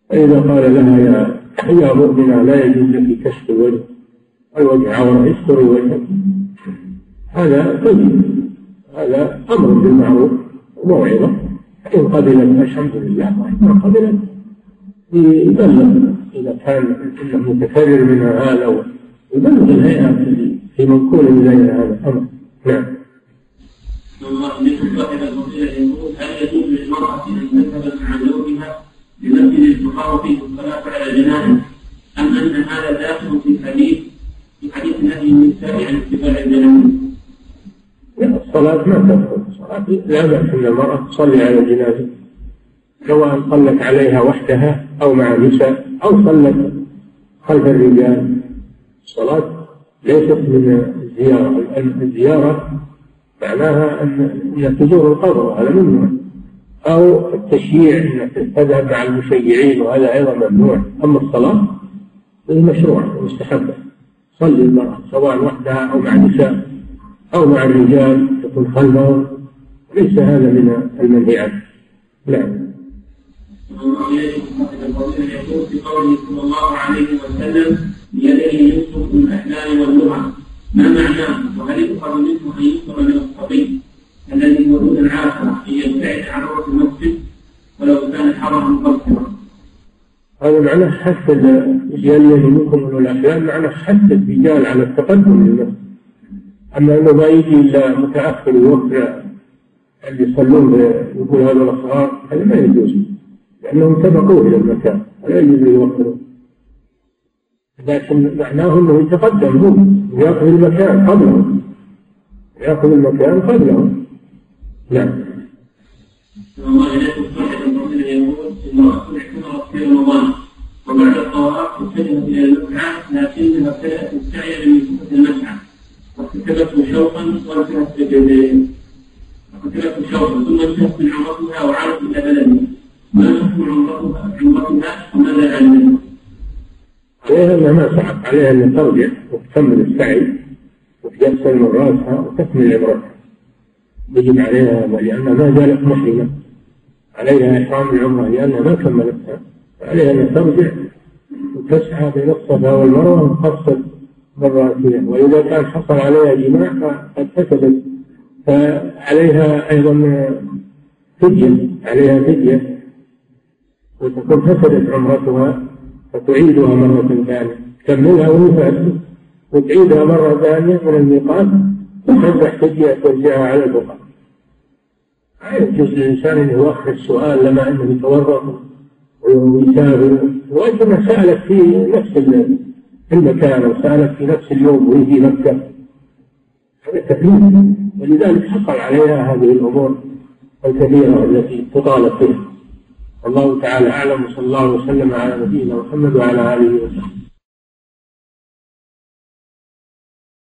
فإذا قال لها يا يا مؤمنة لا يجوز لك كشف الوجه. الوجه عورة استري وجهك. هذا طيب. هذا أمر بالمعروف وموعظة. إن قبلت الحمد لله وإن ما قبلت يبلغ إذا كان متكرر منها هذا يبلغ الهيئة في منقول إليها هذا الأمر. نعم. الله من صاحب الفضيلة يقول هل يجوز للمرأة أن تذهب مع زوجها لمسجد تقام فيه الصلاة على جنازة أم أن هذا داخل في الحديث في حديث نهي النساء عن اتباع الجنازة؟ لا الصلاة ما تدخل الصلاة لا بأس أن المرأة تصلي على الجنازة سواء صلت عليها وحدها أو مع نساء أو صلت خلف الرجال. الصلاة ليست من الزيارة الزيارة معناها أن تزور القبر وهذا ممنوع. أو التشييع أنك تذهب مع المشيعين وهذا أيضا ممنوع. أما الصلاة فهي مشروعة ومستحبة. صلي المرأة سواء وحدها أو مع النساء. أو مع الرجال تكون خلفهم ليس هذا من المنهي عنه نعم. يقول في قوله صلى الله عليه وسلم بيده يسقط الاحلام واللغة ما معناه وهل يؤخذ منه ان يسقط من الصبي الذي هو دون العاقله ان يبتعد عن روح المسجد ولو كان حرما مقصرا هذا معناه حث الرجال منكم من الاحلام معناه حث الرجال على التقدم للمسجد. اما انه ما يجي إلا متأخر وقت اللي يصلون يقول هذا الاصغار هذا ما يجوز لأنهم سبقوه إلى المكان ولا يجوز يوخرون لكن معناه أنه يتقدم هو وياخذ المكان قبله يأخذ المكان قبله نعم. وبعد الطواف اتجهت إلى المسعى لكنها ابتدأت السعي بمسافة المسعى وارتكبته شوقا وانتهت بجدين ارتكبته شوقا ثم انتهت من عمرتها وعادت إلى بلدها ما تكون عمرتها عمرتها وماذا علمت؟ عليها أنها ما صعب عليها أن ترجع وتكمل السعي وتغسل من رأسها وتكمل عمرتها يجب عليها لأنها ما زالت محرمة. عليها إحرام العمرة لأنها ما كملتها. عليها أن ترجع وتسعى بين الصفا والمروة وتقصد مراتها وإذا كان حصل عليها جماع فقد فسدت. فعليها أيضا فدية عليها فدية. وتكون فسدت عمرتها فتعيدها مرة ثانية. تكملها وهي وتعيدها مرة ثانية من الميقات وتذبح فدية ترجعها على البقاء. لا يجوز للإنسان أن يؤخر السؤال لما أنه يتورط ويسافر. وإنما سألت في نفس المكان وسألت في نفس اليوم وهي في مكة. هذا تكليف. ولذلك حصل عليها هذه الأمور الكثيرة التي تطالب بها. والله تعالى أعلم وصلى الله وسلم على نبينا محمد وعلى آله وصحبه.